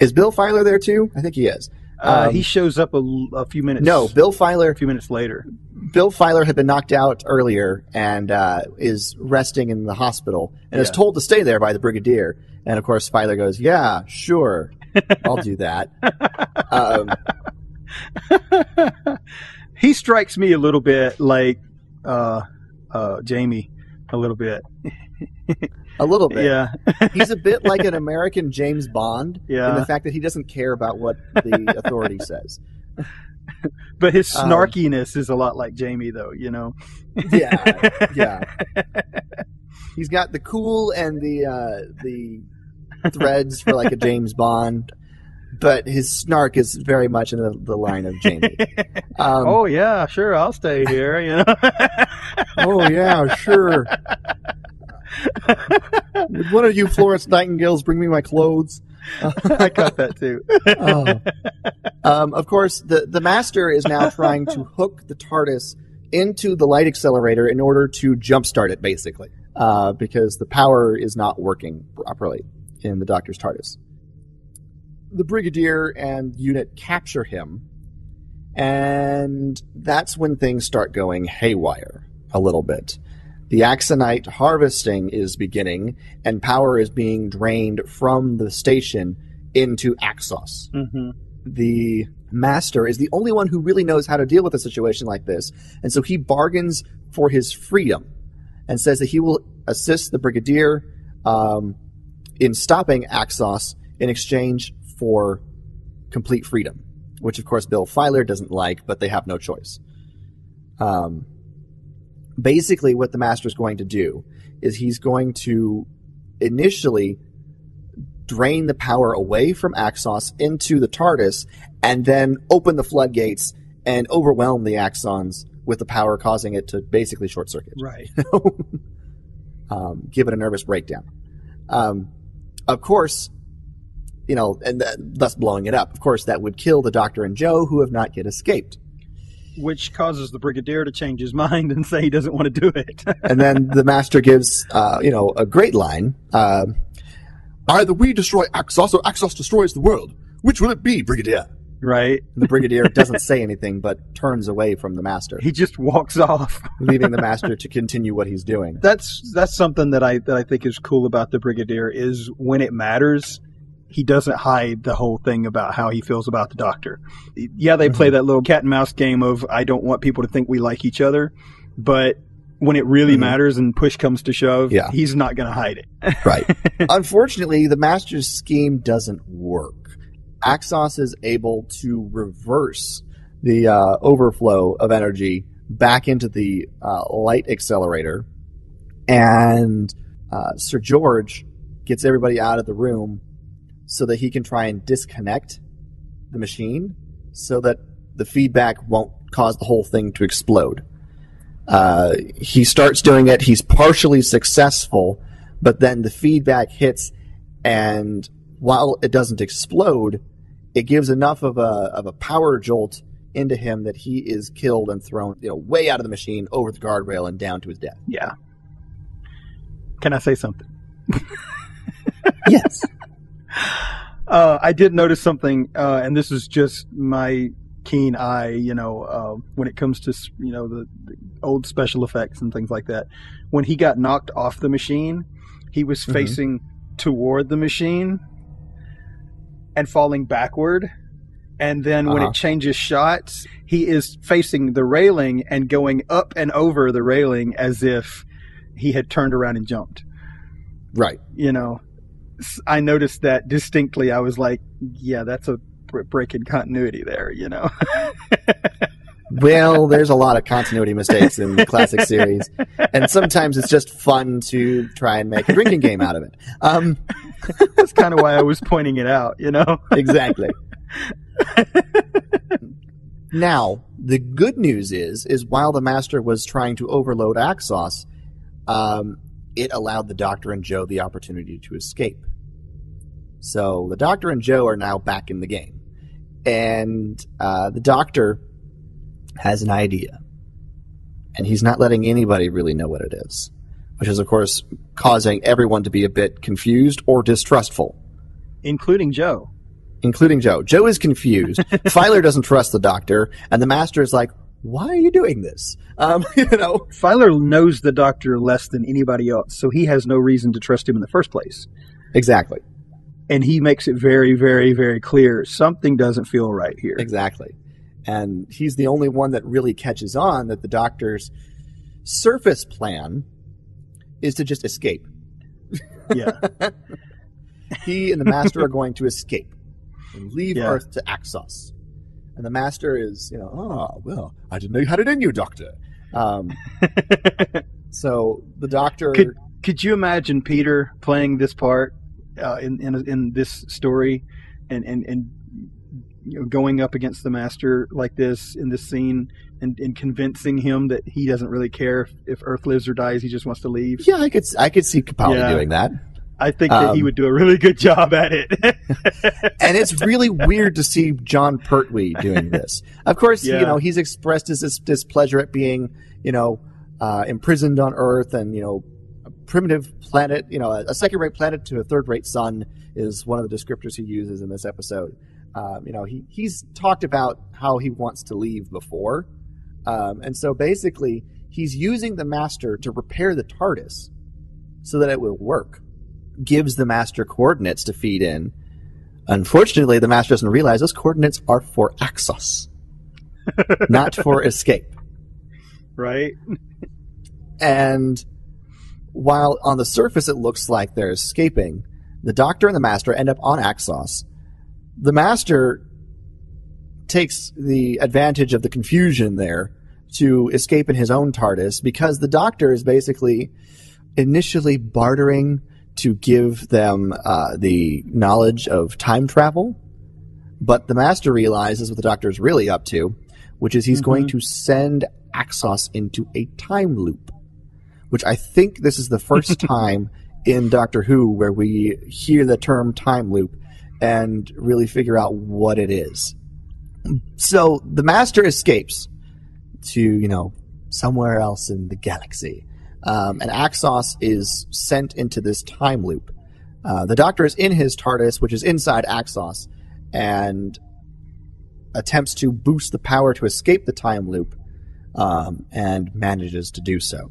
is Bill Filer there too? I think he is. Uh, Um, he shows up a few minutes. No, Bill Filer a few minutes later. Bill Filer had been knocked out earlier and uh, is resting in the hospital and is told to stay there by the brigadier. And of course, Filer goes, "Yeah, sure, I'll do that." um, he strikes me a little bit like uh, uh, Jamie, a little bit. a little bit. Yeah, He's a bit like an American James Bond in Yeah. the fact that he doesn't care about what the authority says. but his Um, snarkiness is a lot like Jamie, though. You know. Yeah, yeah. He's got the cool and the uh, the threads for like a James Bond, but his snark is very much in the, the line of Jamie. Um, oh yeah, sure, I'll stay here. You know. Oh yeah, sure. Would one of you Florence Nightingales bring me my clothes? I caught that too. Oh. Um, of course, the, the Master is now trying to hook the TARDIS into the light accelerator in order to jumpstart it, basically, uh, because the power is not working properly in the Doctor's TARDIS. The Brigadier and unit capture him, and that's when things start going haywire a little bit. The Axonite harvesting is beginning, and power is being drained from the station into Axos hmm the master is the only one who really knows how to deal with a situation like this. And so he bargains for his freedom and says that he will assist the brigadier um, in stopping Axos in exchange for complete freedom, which of course Bill Filer doesn't like, but they have no choice. Um, basically, what the master is going to do is he's going to initially drain the power away from Axos into the TARDIS, and then open the floodgates and overwhelm the Axons with the power, causing it to basically short circuit. Right. um, give it a nervous breakdown. Um, of course, you know, and th- thus blowing it up. Of course, that would kill the Doctor and Jo, who have not yet escaped. Which causes the Brigadier to change his mind and say he doesn't want to do it. And then the Master gives, uh, you know, a great line. Uh, Either we destroy Axos or Axos destroys the world. Which will it be, Brigadier? right. And the Brigadier doesn't say anything, but turns away from the Master, He just walks off. leaving the Master to continue what he's doing. That's that's something that I that I think is cool about the Brigadier is when it matters, he doesn't hide the whole thing about how he feels about the Doctor. Yeah, they play that little cat and mouse game of I don't want people to think we like each other, but when it really Mhm. matters and push comes to shove, Yeah. he's not going to hide it. Right. Unfortunately, the Master's scheme doesn't work. Axos is able to reverse the uh, overflow of energy back into the uh, light accelerator, and uh, Sir George gets everybody out of the room so that he can try and disconnect the machine so that the feedback won't cause the whole thing to explode. Uh, he starts doing it. He's partially successful, but then the feedback hits, and while it doesn't explode, it gives enough of a of a power jolt into him that he is killed and thrown, you know, way out of the machine, over the guardrail, and down to his death. Yeah. Can I say something? Yes. Uh, I did notice something, uh, and this is just my keen eye, you know, uh, when it comes to you know the, the old special effects and things like that. When he got knocked off the machine, he was Mhm. facing toward the machine and falling backward. And then when Uh-huh. it changes shots, he is facing the railing and going up and over the railing as if he had turned around and jumped right. you know, I noticed that distinctly. I was like, yeah, that's a br- break in continuity there, you know. Well, there's a lot of continuity mistakes in the classic series, and sometimes it's just fun to try and make a drinking game out of it. Um, that's kind of why I was pointing it out, you know. exactly. now, the good news is, is while the Master was trying to overload Axos, um, it allowed the Doctor and Jo the opportunity to escape. So the Doctor and Jo are now back in the game, and uh, the Doctor has an idea, and he's not letting anybody really know what it is, which is, of course, causing everyone to be a bit confused or distrustful Including Jo. including Jo. Jo is confused. Filer doesn't trust the doctor, and the master is like, "Why are you doing this?" Um, you know, Filer knows the doctor less than anybody else, so he has no reason to trust him in the first place. exactly, And he makes it very, very, very clear something doesn't feel right here. exactly. And he's the only one that really catches on that the doctor's surface plan is to just escape. Yeah. He and the master are going to escape and leave Yeah. Earth to Axos. And the master is, you know, oh well, I didn't know you had it in you, Doctor. Um, so the doctor, Could- Could you imagine Peter playing this part uh, in, in in this story, and and and you know, going up against the master like this in this scene, and, and convincing him that he doesn't really care if, if Earth lives or dies, he just wants to leave. yeah, I could, I could see Capaldi Yeah. doing that. I think that he Um, would do a really good job at it. and it's really weird to see Jon Pertwee doing this. Of course, Yeah. you know he's expressed his displeasure at being, you know, uh, imprisoned on Earth, and you know, primitive planet, you know, a, a second-rate planet to a third-rate sun is one of the descriptors he uses in this episode. Um, you know, he he's talked about how he wants to leave before, um, and so basically he's using the Master to repair the TARDIS so that it will work. Gives the Master coordinates to feed in. Unfortunately, the Master doesn't realize those coordinates are for Axos, not for escape. right? And while on the surface it looks like they're escaping, the Doctor and the Master end up on Axos. The Master takes the advantage of the confusion there to escape in his own TARDIS because the Doctor is basically initially bartering to give them uh, the knowledge of time travel. But the Master realizes what the Doctor is really up to, which is he's going to send Axos into a time loop which I think this is the first time in Doctor Who where we hear the term time loop and really figure out what it is. So the Master escapes to, you know, somewhere else in the galaxy. Um, and Axos is sent into this time loop. Uh, the Doctor is in his TARDIS, which is inside Axos, and attempts to boost the power to escape the time loop, um, and manages to do so.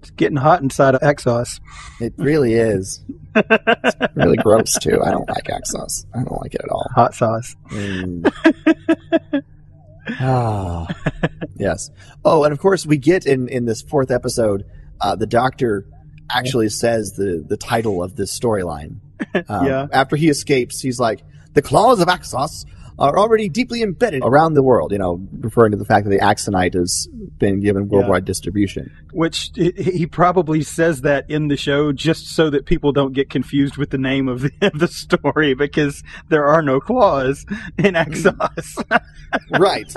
It's getting hot inside of Axos. It really is. It's really gross too. I don't like Axos. I don't like it at all. Hot sauce. Mm. ah, yes. Oh, and of course we get in in this fourth episode, uh, the Doctor actually says the the title of this storyline. Um, Yeah. After he escapes, he's like, "The claws of Axos are already deeply embedded around the world." You know, referring to the fact that the Axonite has been given worldwide distribution. Which he- probably says that in the show just so that people don't get confused with the name of the, of the story because there are no claws in Axos. right.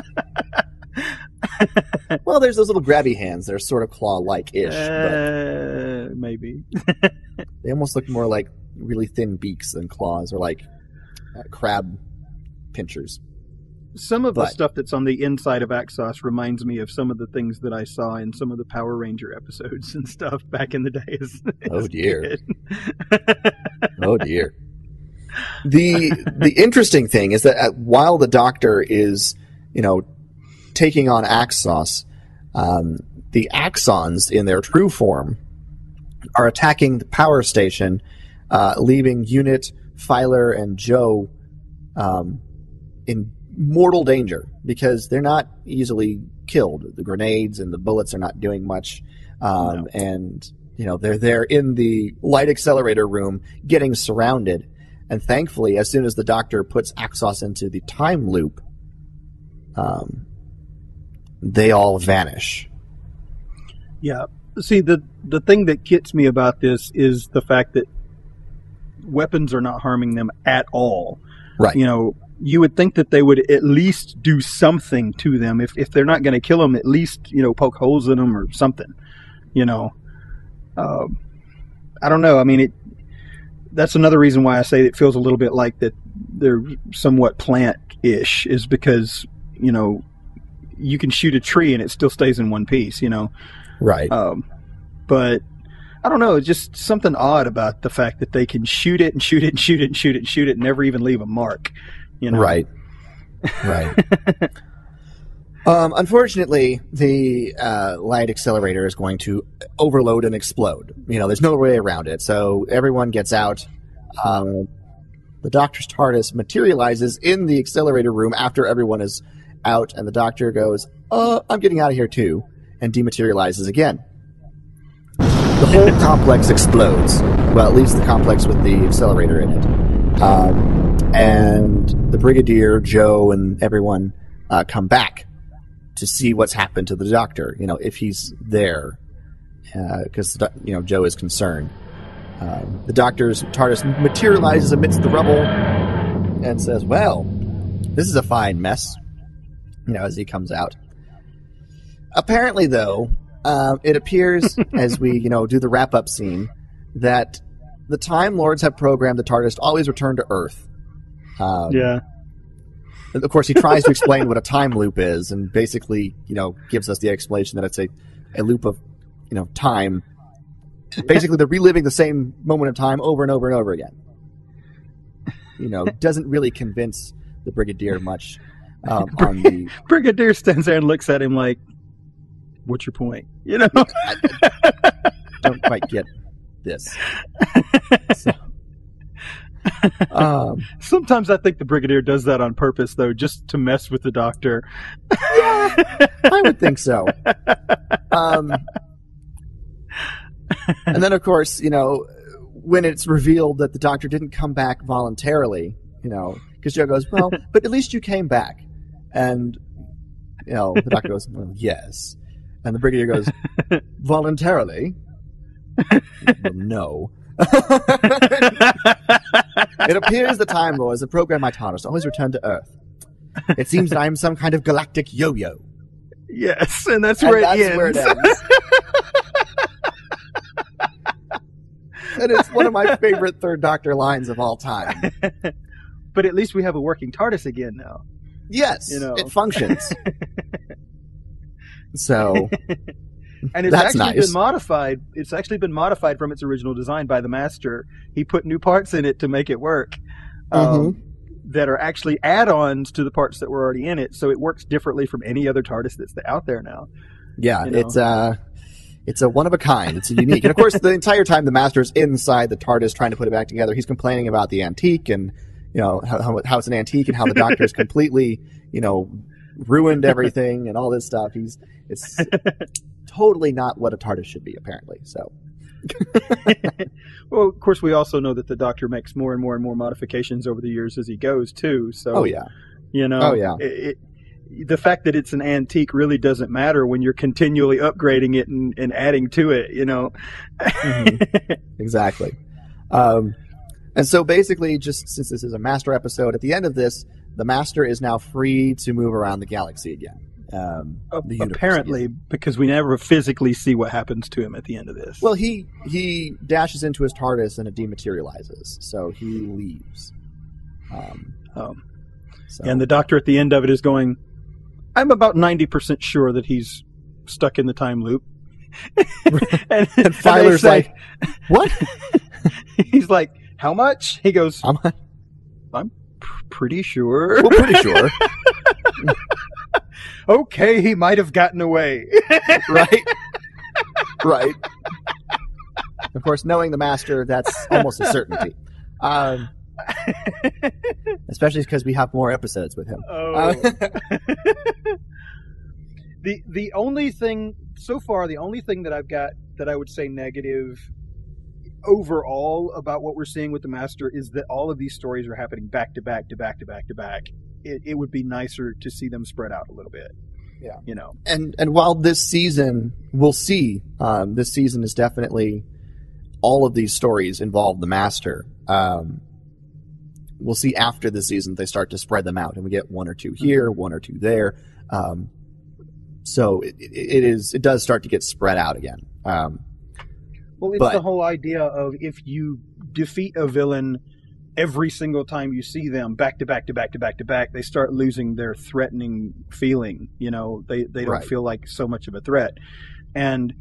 well, there's those little grabby hands. They're sort of claw-like ish, uh, maybe. they almost look more like really thin beaks than claws, or like uh, crab pinchers. Some of the stuff that's on the inside of Axos reminds me of some of the things that I saw in some of the Power Ranger episodes and stuff back in the days. Oh, dear. Oh dear. The the interesting thing is that uh, while the Doctor is, you know, taking on Axos, um, the Axons in their true form are attacking the power station, uh, leaving Unit, Filer, and Jo um, in mortal danger because they're not easily killed. The grenades and the bullets are not doing much, um, and you know they're there in the light accelerator room getting surrounded. And thankfully, as soon as the Doctor puts Axos into the time loop, um, they all vanish. Yeah. See, the the thing that gets me about this is the fact that weapons are not harming them at all. Right. You know, you would think that they would at least do something to them. If if they're not going to kill them, at least you know poke holes in them or something. You know, um, I don't know. I mean, it. That's another reason why I say it feels a little bit like that they're somewhat plant-ish, is because you know you can shoot a tree and it still stays in one piece. You know. Right. Um, but I don't know, it's just something odd about the fact that they can shoot it and shoot it and shoot it and shoot it and shoot it and never even leave a mark. You know, Right. Right. um, unfortunately, the uh, light accelerator is going to overload and explode. You know, there's no way around it. So everyone gets out. Um, the doctor's TARDIS materializes in the accelerator room after everyone is out, and the doctor goes, "Uh, I'm getting out of here too," and dematerializes again. The whole complex explodes. Well, at least the complex with the accelerator in it. Um, and the brigadier, Jo, and everyone uh, come back to see what's happened to the doctor. You know, if he's there, because you know Jo is concerned. Um, the doctor's TARDIS materializes amidst the rubble and says, "Well, this is a fine mess." You know, as he comes out. Apparently, though, um, it appears as we you know do the wrap up scene that the Time Lords have programmed the TARDIS to always return to Earth. Um, yeah. Of course, he tries to explain what a time loop is, and basically, you know, gives us the explanation that it's a, a loop of, you know, time. Basically, they're reliving the same moment of time over and over and over again. You know, doesn't really convince the Brigadier much um, on the. Brigadier stands there and looks at him like, "What's your point?" You know. I, I don't quite get this. So, um, Sometimes I think the Brigadier does that on purpose, though, just to mess with the Doctor. yeah, I would think so. Um, and then, of course, you know, when it's revealed that the doctor didn't come back voluntarily, you know, because Jo goes, "Well, but at least you came back," and you know, the doctor goes, well, "Yes," and the brigadier goes, "Voluntarily." well, no. It appears the Time Lords have programmed my TARDIS to always return to Earth. It seems that I am some kind of galactic yo-yo. yes, and that's And where that's it ends. where it ends. and it's one of my favorite Third Doctor lines of all time. but at least we have a working TARDIS again now. Yes, You know. it functions. so, And it's actually nice. been modified. It's actually been modified from its original design by the master. He put new parts in it to make it work. Um, Mm-hmm. That are actually add-ons to the parts that were already in it, so it works differently from any other TARDIS that's out there now. yeah, You know. it's uh it's a one of a kind. It's a unique. and of course, the entire time the Master's inside the TARDIS trying to put it back together, he's complaining about the antique and you know how, how, how it's an antique and how the Doctor's completely you know ruined everything and all this stuff. He's it's totally not what a TARDIS should be, apparently. So Well, of course, we also know that the Doctor makes more and more and more modifications over the years as he goes too. So, oh yeah, you know, Oh, yeah. it, it, the fact that it's an antique really doesn't matter when you're continually upgrading it and, and adding to it. You know, Mhm. exactly. Um, and so basically, just since this is a master episode, at the end of this, the master is now free to move around the galaxy again. Um, universe apparently, because we never physically see what happens to him at the end of this. Well, he he dashes into his TARDIS and it dematerializes, so he leaves. Um, Um, so, and the Doctor at the end of it is going. I'm about ninety percent sure that he's stuck in the time loop. and, and Filer's like, "What? he's like, how much? He goes, I'm "P- pretty sure. well, pretty sure, okay, he might have gotten away. right? right." Of course, knowing the master, that's almost a certainty. Um, especially because we have more episodes with him. Oh. Uh, the the only thing so far, the only thing that I've got that I would say negative overall about what we're seeing with the master is that all of these stories are happening back to back to back to back to back. It, it would be nicer to see them spread out a little bit. Yeah. you know. and and while this season we'll see um, this season is definitely all of these stories involve the master um, we'll see after the season they start to spread them out and we get one or two here one or two there um, so it, it, it is it does start to get spread out again um, Well, it's But- the whole idea of if you defeat a villain every single time you see them back to back to back to back to back, they start losing their threatening feeling. You know, they they don't Right. feel like so much of a threat. And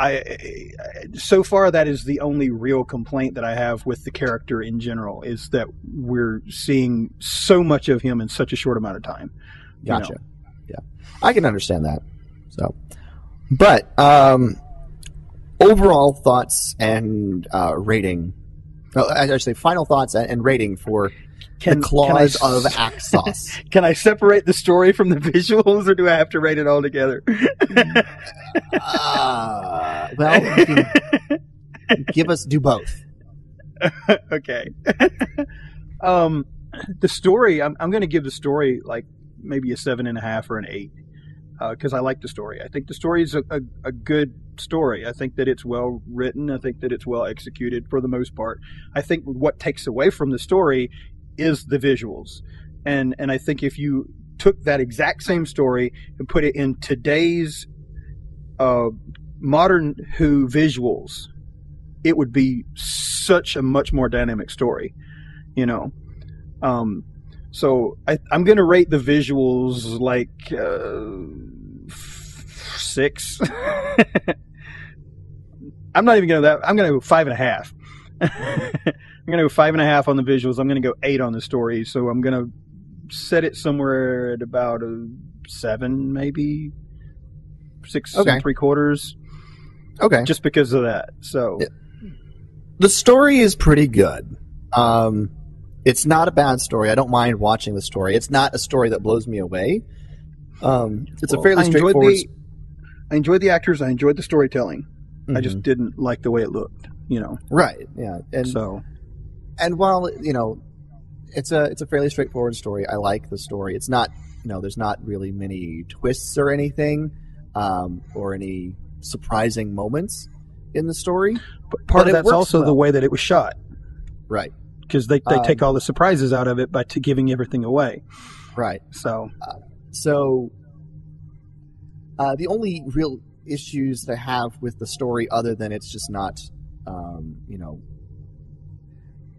I, so far, that is the only real complaint that I have with the character in general is that we're seeing so much of him in such a short amount of time. you know. gotcha yeah i can understand that so but um, overall thoughts and uh, rating uh, actually say final thoughts and, rating for Can, the claws can I, of Axos. Can I separate the story from the visuals, or do I have to rate it all together? uh, well, give us do both. okay. um, the story. I'm I'm going to give the story like maybe a seven and a half or an eight because I like the story. I think the story is a, a, a good story. I think that it's well written. I think that it's well executed for the most part. I think what takes away from the story is the visuals, and and I think if you took that exact same story and put it in today's uh, modern Who visuals, it would be such a much more dynamic story, you know. Um, so I, I'm going to rate the visuals like uh, f- six. I'm not even going to that. I'm going to go five and a half. I'm going to go five and a half on the visuals. I'm going to go eight on the story. So I'm going to set it somewhere at about a seven, maybe six Okay. and three quarters, Okay. just because of that. So Yeah. the story is pretty good. Um, it's not a bad story. I don't mind watching the story. It's not a story that blows me away. Um, it's a fairly I straightforward. the- I enjoyed the actors. I enjoyed the storytelling. I Mhm. just didn't like the way it looked. You know. right, yeah, and so and while you know, it's a it's a fairly straightforward story. I like the story. It's not you know, there's not really many twists or anything, um, or any surprising moments in the story. but part But of that's also the way that it was shot Right, because they they Um, take all the surprises out of it by t- giving everything away. right. So So, uh, the only real issues that I have with the story, other than it's just not, um, you know,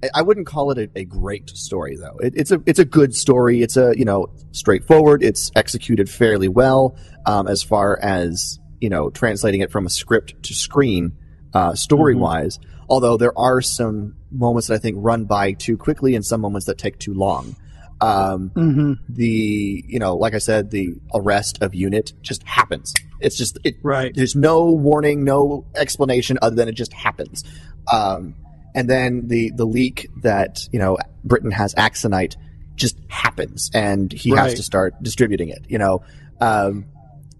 I- I wouldn't call it a, a great story though. It, it's a it's a good story. It's a you know straightforward. It's executed fairly well um, as far as you know translating it from a script to screen, uh, story wise. Although there are some moments that I think run by too quickly, and some moments that take too long. Um, mhm. the you know like i said the arrest of unit just happens. It's just it right, there's no warning no explanation other than it just happens. Um, and then the the leak that you know britain has axonite just happens and he has to start distributing it you know? Um,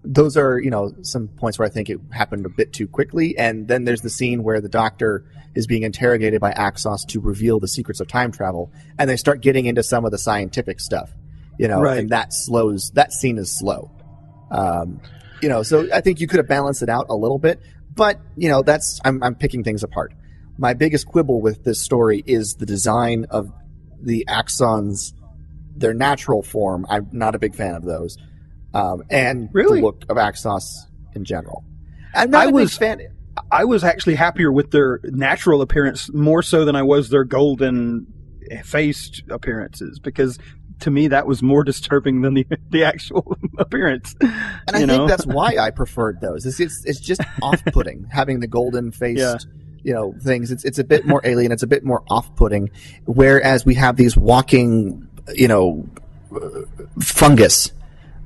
those are you know some points where i think it happened a bit too quickly. And then there's the scene where the doctor is being interrogated by axos to reveal the secrets of time travel and they start getting into some of the scientific stuff you know Right. and that slows that scene is slow. Um, you know so i think you could have balanced it out a little bit but you know that's i'm, I'm picking things apart. My biggest quibble with this story is the design of the axons their natural form. I'm not a big fan of those um, and Really? the look of axos in general And i'm not I a was- big fan I was actually happier with their natural appearance more so than I was their golden faced appearances because to me that was more disturbing than the the actual appearance. and i you think that's why i preferred those it's, it's, it's just off-putting having the golden faced Yeah. you know things it's, it's a bit more alien it's a bit more off-putting whereas we have these walking you know uh, fungus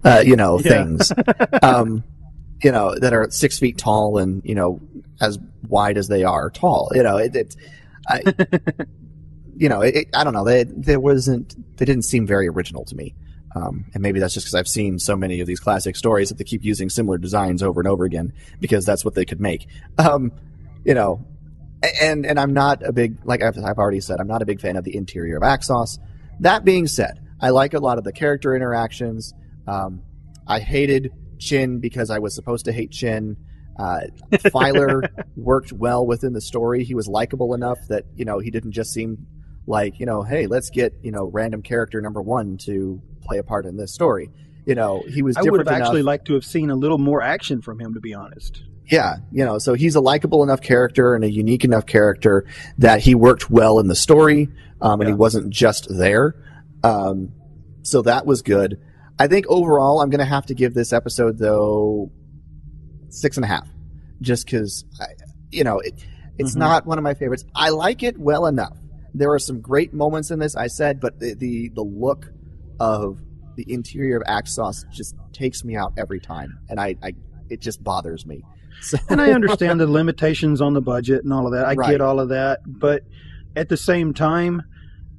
uh, you know Yeah. things um, you know that are six feet tall and you know as wide as they are tall you know it, it I, you know it, i don't know they there wasn't they didn't seem very original to me um, and maybe that's just because I've seen so many of these classic stories that they keep using similar designs over and over again because that's what they could make. Um, you know, and and I'm not a big like I've, I've already said I'm not a big fan of the interior of Axos. That being said, I like a lot of the character interactions. Um, I hated Chinn because I was supposed to hate Chinn. Uh, Filer worked well within the story. He was likable enough that you know he didn't just seem like you know, hey, let's get you know random character number one to play a part in this story. You know, he was I would have enough. actually liked to have seen a little more action from him to be honest. Yeah, you know, so he's a likable enough character and a unique enough character that he worked well in the story, um, and he wasn't just there. Um, so that was good. I think overall, I'm going to have to give this episode though six and a half, just because, you know, it, it's Mhm. not one of my favorites. I like it well enough. There are some great moments in this, I said, but the the, the look of the interior of Axos just takes me out every time, and I, I it just bothers me. So, And I understand the limitations on the budget and all of that. I Right. get all of that, but at the same time,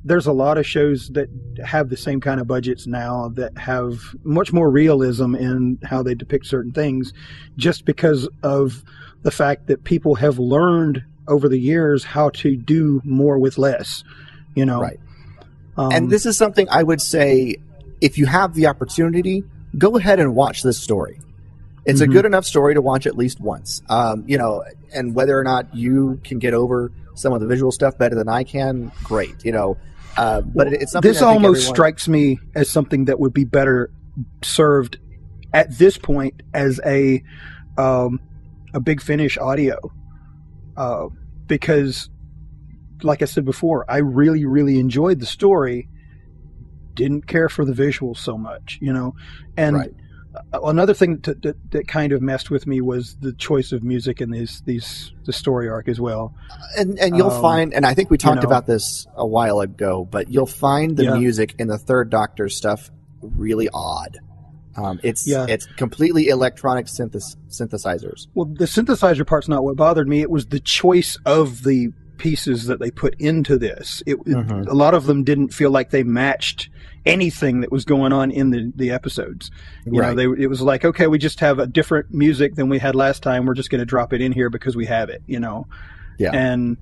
there's a lot of shows that have the same kind of budgets now that have much more realism in how they depict certain things, just because of the fact that people have learned over the years how to do more with less. You know, Right. Um, and this is something I would say if you have the opportunity, go ahead and watch this story. It's a Mhm. good enough story to watch at least once. Um, you know, and whether or not you can get over some of the visual stuff better than I can, great. You know, uh, but it- it's something this almost everyone- strikes me as something that would be better served at this point as a um, a big finish audio uh, because, like I said before, I really, really enjoyed the story. Didn't care for the visuals so much, you know. And Right. Uh, another thing to, that that kind of messed with me was the choice of music in these these the story arc as well. and and you'll Um, find and i think we talked know. about this a while ago but you'll find the Yeah. music in the third doctor stuff really odd um, it's Yeah. it's completely electronic synthes- synthesizers Well, the synthesizer part's not what bothered me. It was the choice of the pieces that they put into this. It, it- Mhm. a lot of them didn't feel like they matched anything that was going on in the, the episodes. You know, they it was like, okay, we just have a different music than we had last time. We're just going to drop it in here because we have it. You know, Yeah. And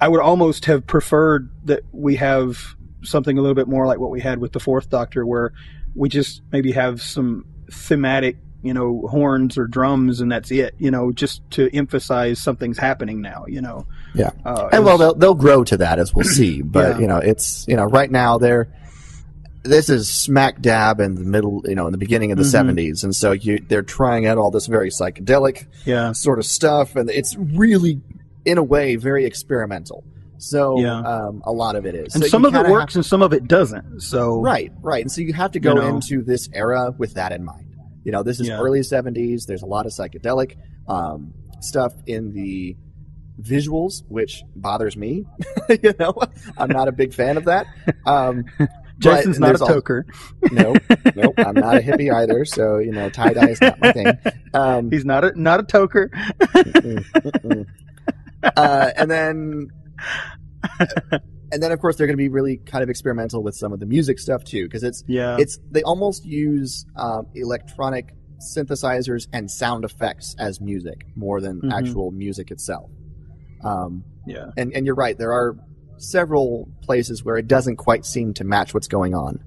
I would almost have preferred that we have something a little bit more like what we had with the Fourth Doctor, where we just maybe have some thematic, you know, horns or drums, and that's it. You know, just to emphasize something's happening now. You know. Yeah. Uh, and well they'll, they'll grow to that as we'll see but Yeah. you know it's you know right now they're this is smack dab in the middle you know in the beginning of the Mhm. 70s and so you they're trying out all this very psychedelic yeah. sort of stuff, and it's really, in a way, very experimental. So Yeah. um, a lot of it is, And So some of it works, and some of it doesn't. So right, right, and so you have to go You know. into this era with that in mind. You know, this is Yeah. early '70s. There's a lot of psychedelic um, stuff in the visuals, which bothers me. you know, I'm not a big fan of that. Um, Jason's but not a there's al- toker. nope, nope. I'm not a hippie either. So you know, tie dye is not my thing. Um, He's not a not a toker. Uh, and then and then of course they're going to be really kind of experimental with some of the music stuff too because it's Yeah. it's they almost use um, electronic synthesizers and sound effects as music more than Mhm. actual music itself um, yeah. and and you're right there are several places where it doesn't quite seem to match what's going on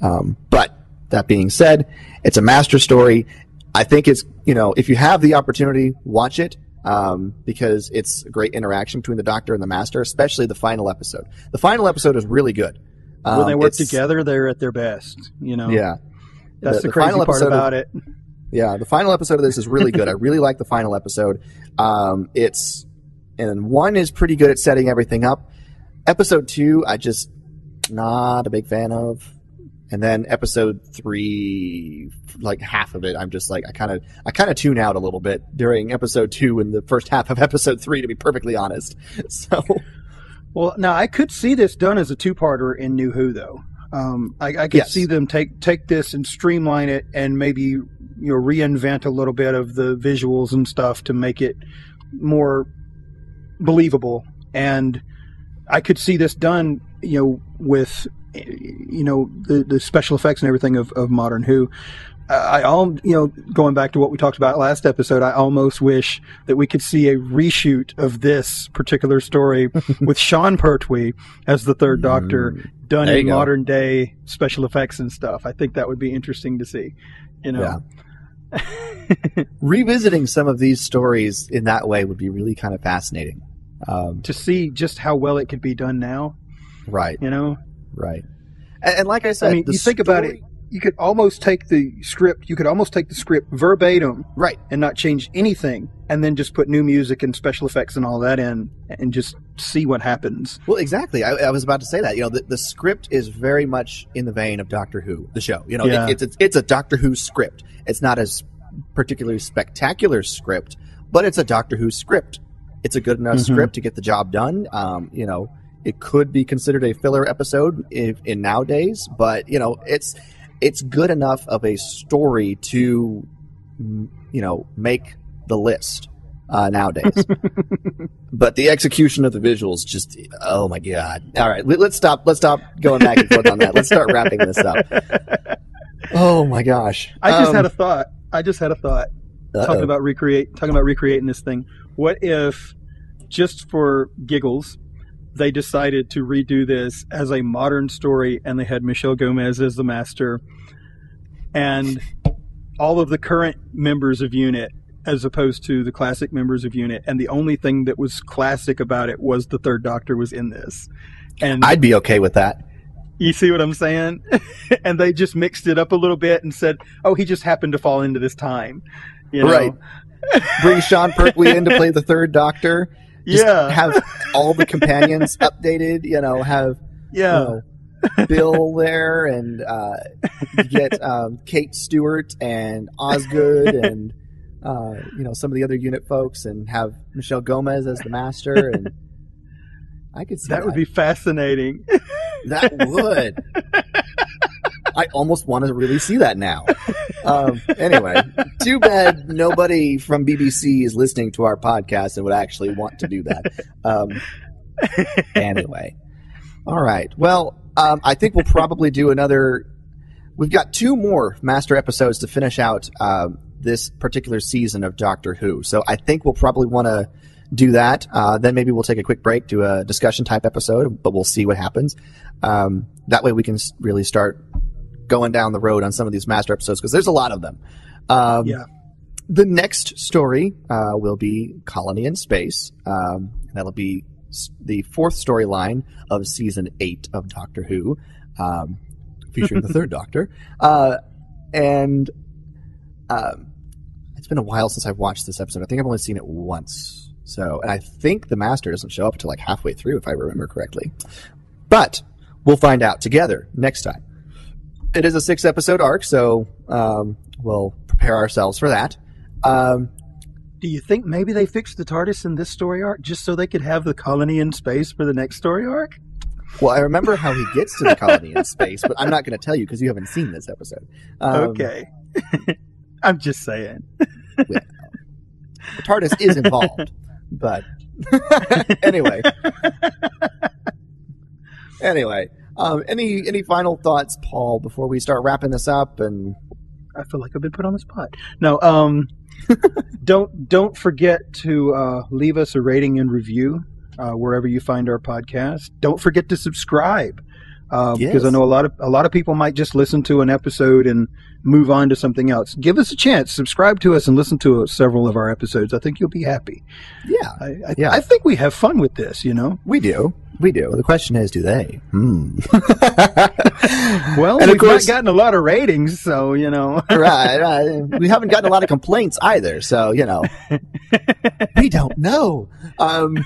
um, but that being said it's a master story i think it's you know if you have the opportunity watch it um, because it's a great interaction between the doctor and the master especially the final episode the final episode is really good when they Um, work together, they're at their best. You know. yeah That's the, the crazy final part episode of- about it. yeah, the final episode of this is really good. I really like the final episode. Um, it's and one is pretty good at setting everything up. Episode two, I just not a big fan of. And then episode three, like half of it, I'm just like I kind of I kind of tune out a little bit during episode two and the first half of episode three, to be perfectly honest. So Well, now I could see this done as a two-parter in New Who, though. Um, I, I could Yes. see them take take this and streamline it, and maybe you know reinvent a little bit of the visuals and stuff to make it more believable. And I could see this done, you know, with you know the the special effects and everything of, of modern Who. I I all you know going back to what we talked about last episode. I almost wish that we could see a reshoot of this particular story with Sean Pertwee as the Third Doctor, done Mm. There in go. modern day special effects and stuff. I think that would be interesting to see. You know, revisiting some of these stories in that way would be really kind of fascinating. Um, to see just how well it could be done now. right, You know, right. And, and like I said, I mean, you think about it. You could almost take the script. You could almost take the script verbatim right? and not change anything, and then just put new music and special effects and all that in, and just see what happens. Well, exactly. I, I was about to say that. You know, the, the script is very much in the vein of Doctor Who, the show. You know, Yeah. it, it's, it's it's a Doctor Who script. It's not a particularly spectacular script, but it's a Doctor Who script. It's a good enough Mhm. script to get the job done. Um, you know, it could be considered a filler episode if, in nowadays, but you know, it's it's good enough of a story to you know make the list uh, nowadays. but the execution of the visuals just oh my god! All right, let, let's stop. Let's stop going back and forth on that. Let's start wrapping this up. Oh my gosh! I just Um, had a thought. I just had a thought. uh-oh. talking about recreate talking about recreating this thing. What if just for giggles they decided to redo this as a modern story and they had Michelle Gomez as the master and all of the current members of unit as opposed to the classic members of unit and the only thing that was classic about it was the third doctor was in this. And I'd be okay with that. you see what I'm saying? and they just mixed it up a little bit and said, "Oh, he just happened to fall into this time." You know? Right. Bring Sean Pertwee in to play the third Doctor. Just yeah, have all the companions updated. You know, have yeah. you know, Bill there, and uh, get um, Kate Stewart and Osgood, and uh, you know some of the other unit folks, and have Michelle Gomez as the master, and I could see that would be fascinating. that would. I almost want to really see that now. Um, anyway, too bad nobody from BBC is listening to our podcast and would actually want to do that. Um, anyway, all right. Well, um, I think we'll probably do another. We've got two more master episodes to finish out um, this particular season of Doctor Who, so I think we'll probably want to do that. Uh, then maybe we'll take a quick break, do a discussion type episode, but we'll see what happens. Um, that way, we can really start going down the road on some of these master episodes because there's a lot of them. Um, Yeah. The next story uh, will be Colony in Space. Um, that'll be the fourth storyline of season eight of Doctor Who, um, featuring the third Doctor. Uh, and um, it's been a while since I've watched this episode. I think I've only seen it once. So, and I think the Master doesn't show up until like halfway through, if I remember correctly. But we'll find out together next time. It is a six episode arc, so um, we'll prepare ourselves for that. Um, Do you think maybe they fixed the TARDIS in this story arc just so they could have the colony in space for the next story arc? well, I remember how he gets to the colony in space, but I'm not going to tell you because you haven't seen this episode. Um, okay. I'm just saying. The TARDIS is involved, but anyway. anyway, um, any any final thoughts, Paul, before we start wrapping this up? And I feel like I've been put on the spot. No, um, don't don't forget to uh, leave us a rating and review uh, wherever you find our podcast. Don't forget to subscribe uh, because I know a lot of a lot of people might just listen to an episode and move on to something else. Give us a chance. Subscribe to us and listen to several of our episodes. I think you'll be happy. yeah, I, I, Yeah. I think we have fun with this. You know. we do, we do. The question is, do they? Hmm. Well, And of we've course- not gotten a lot of ratings, so you know. right, right. We haven't gotten a lot of complaints either, so you know, we don't know. Um,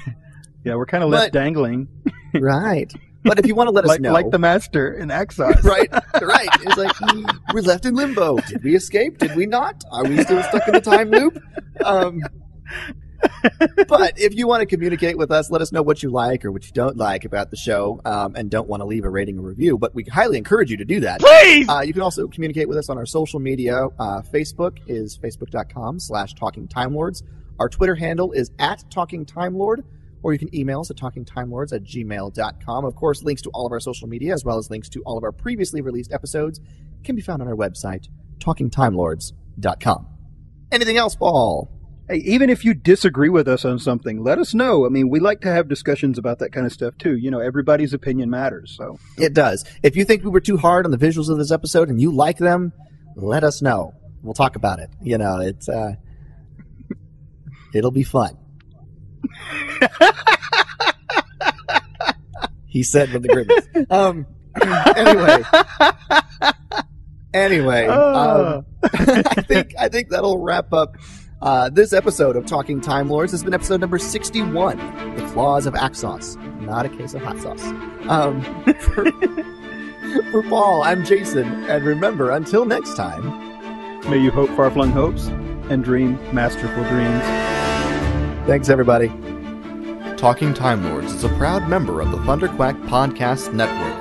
yeah, we're kind of left But- dangling, right. But if you want to let us like know, like the master in Axos. right, right. It's like mm, we're left in limbo. Did we escape? Did we not? Are we still stuck in the time loop? Um, but if you want to communicate with us, let us know what you like or what you don't like about the show, um, and don't want to leave a rating or review. But we highly encourage you to do that. Please. Uh, you can also communicate with us on our social media. Uh, Facebook is facebook.com slash talking time lords. Our Twitter handle is at talking time lord, or you can email us at talkingtimelords at gmail.com. Of course, links to all of our social media, as well as links to all of our previously released episodes, can be found on our website, talkingtimelords.com. Anything else, Paul? Hey, even if you disagree with us on something, let us know. I mean, we like to have discussions about that kind of stuff too. You know, everybody's opinion matters. So It does. If you think we were too hard on the visuals of this episode and you like them, let us know. We'll talk about it. You know, it's uh it'll be fun. he said with the grimace. Um anyway. Anyway, Ah. um, I think I think that'll wrap up uh, this episode of Talking Time Lords. Has been episode number sixty-one, "The Claws of Axos." Not a case of hot sauce. Um, for, for Paul, I'm Jason, and remember, until next time, may you hope far-flung hopes and dream masterful dreams. thanks everybody. Talking Time Lords is a proud member of the Thunderquack Podcast Network.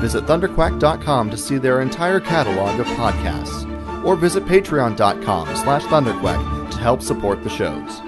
Visit thunderquack.com to see their entire catalog of podcasts, or visit patreon.com slash thunderquack to help support the shows.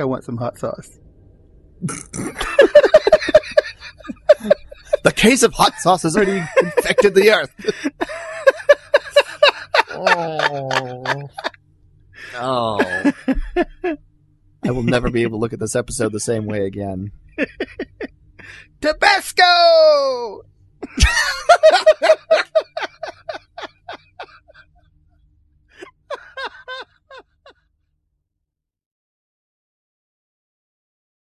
I want some hot sauce. The case of hot sauce has already infected the earth. oh. Oh. I will never be able to look at this episode the same way again.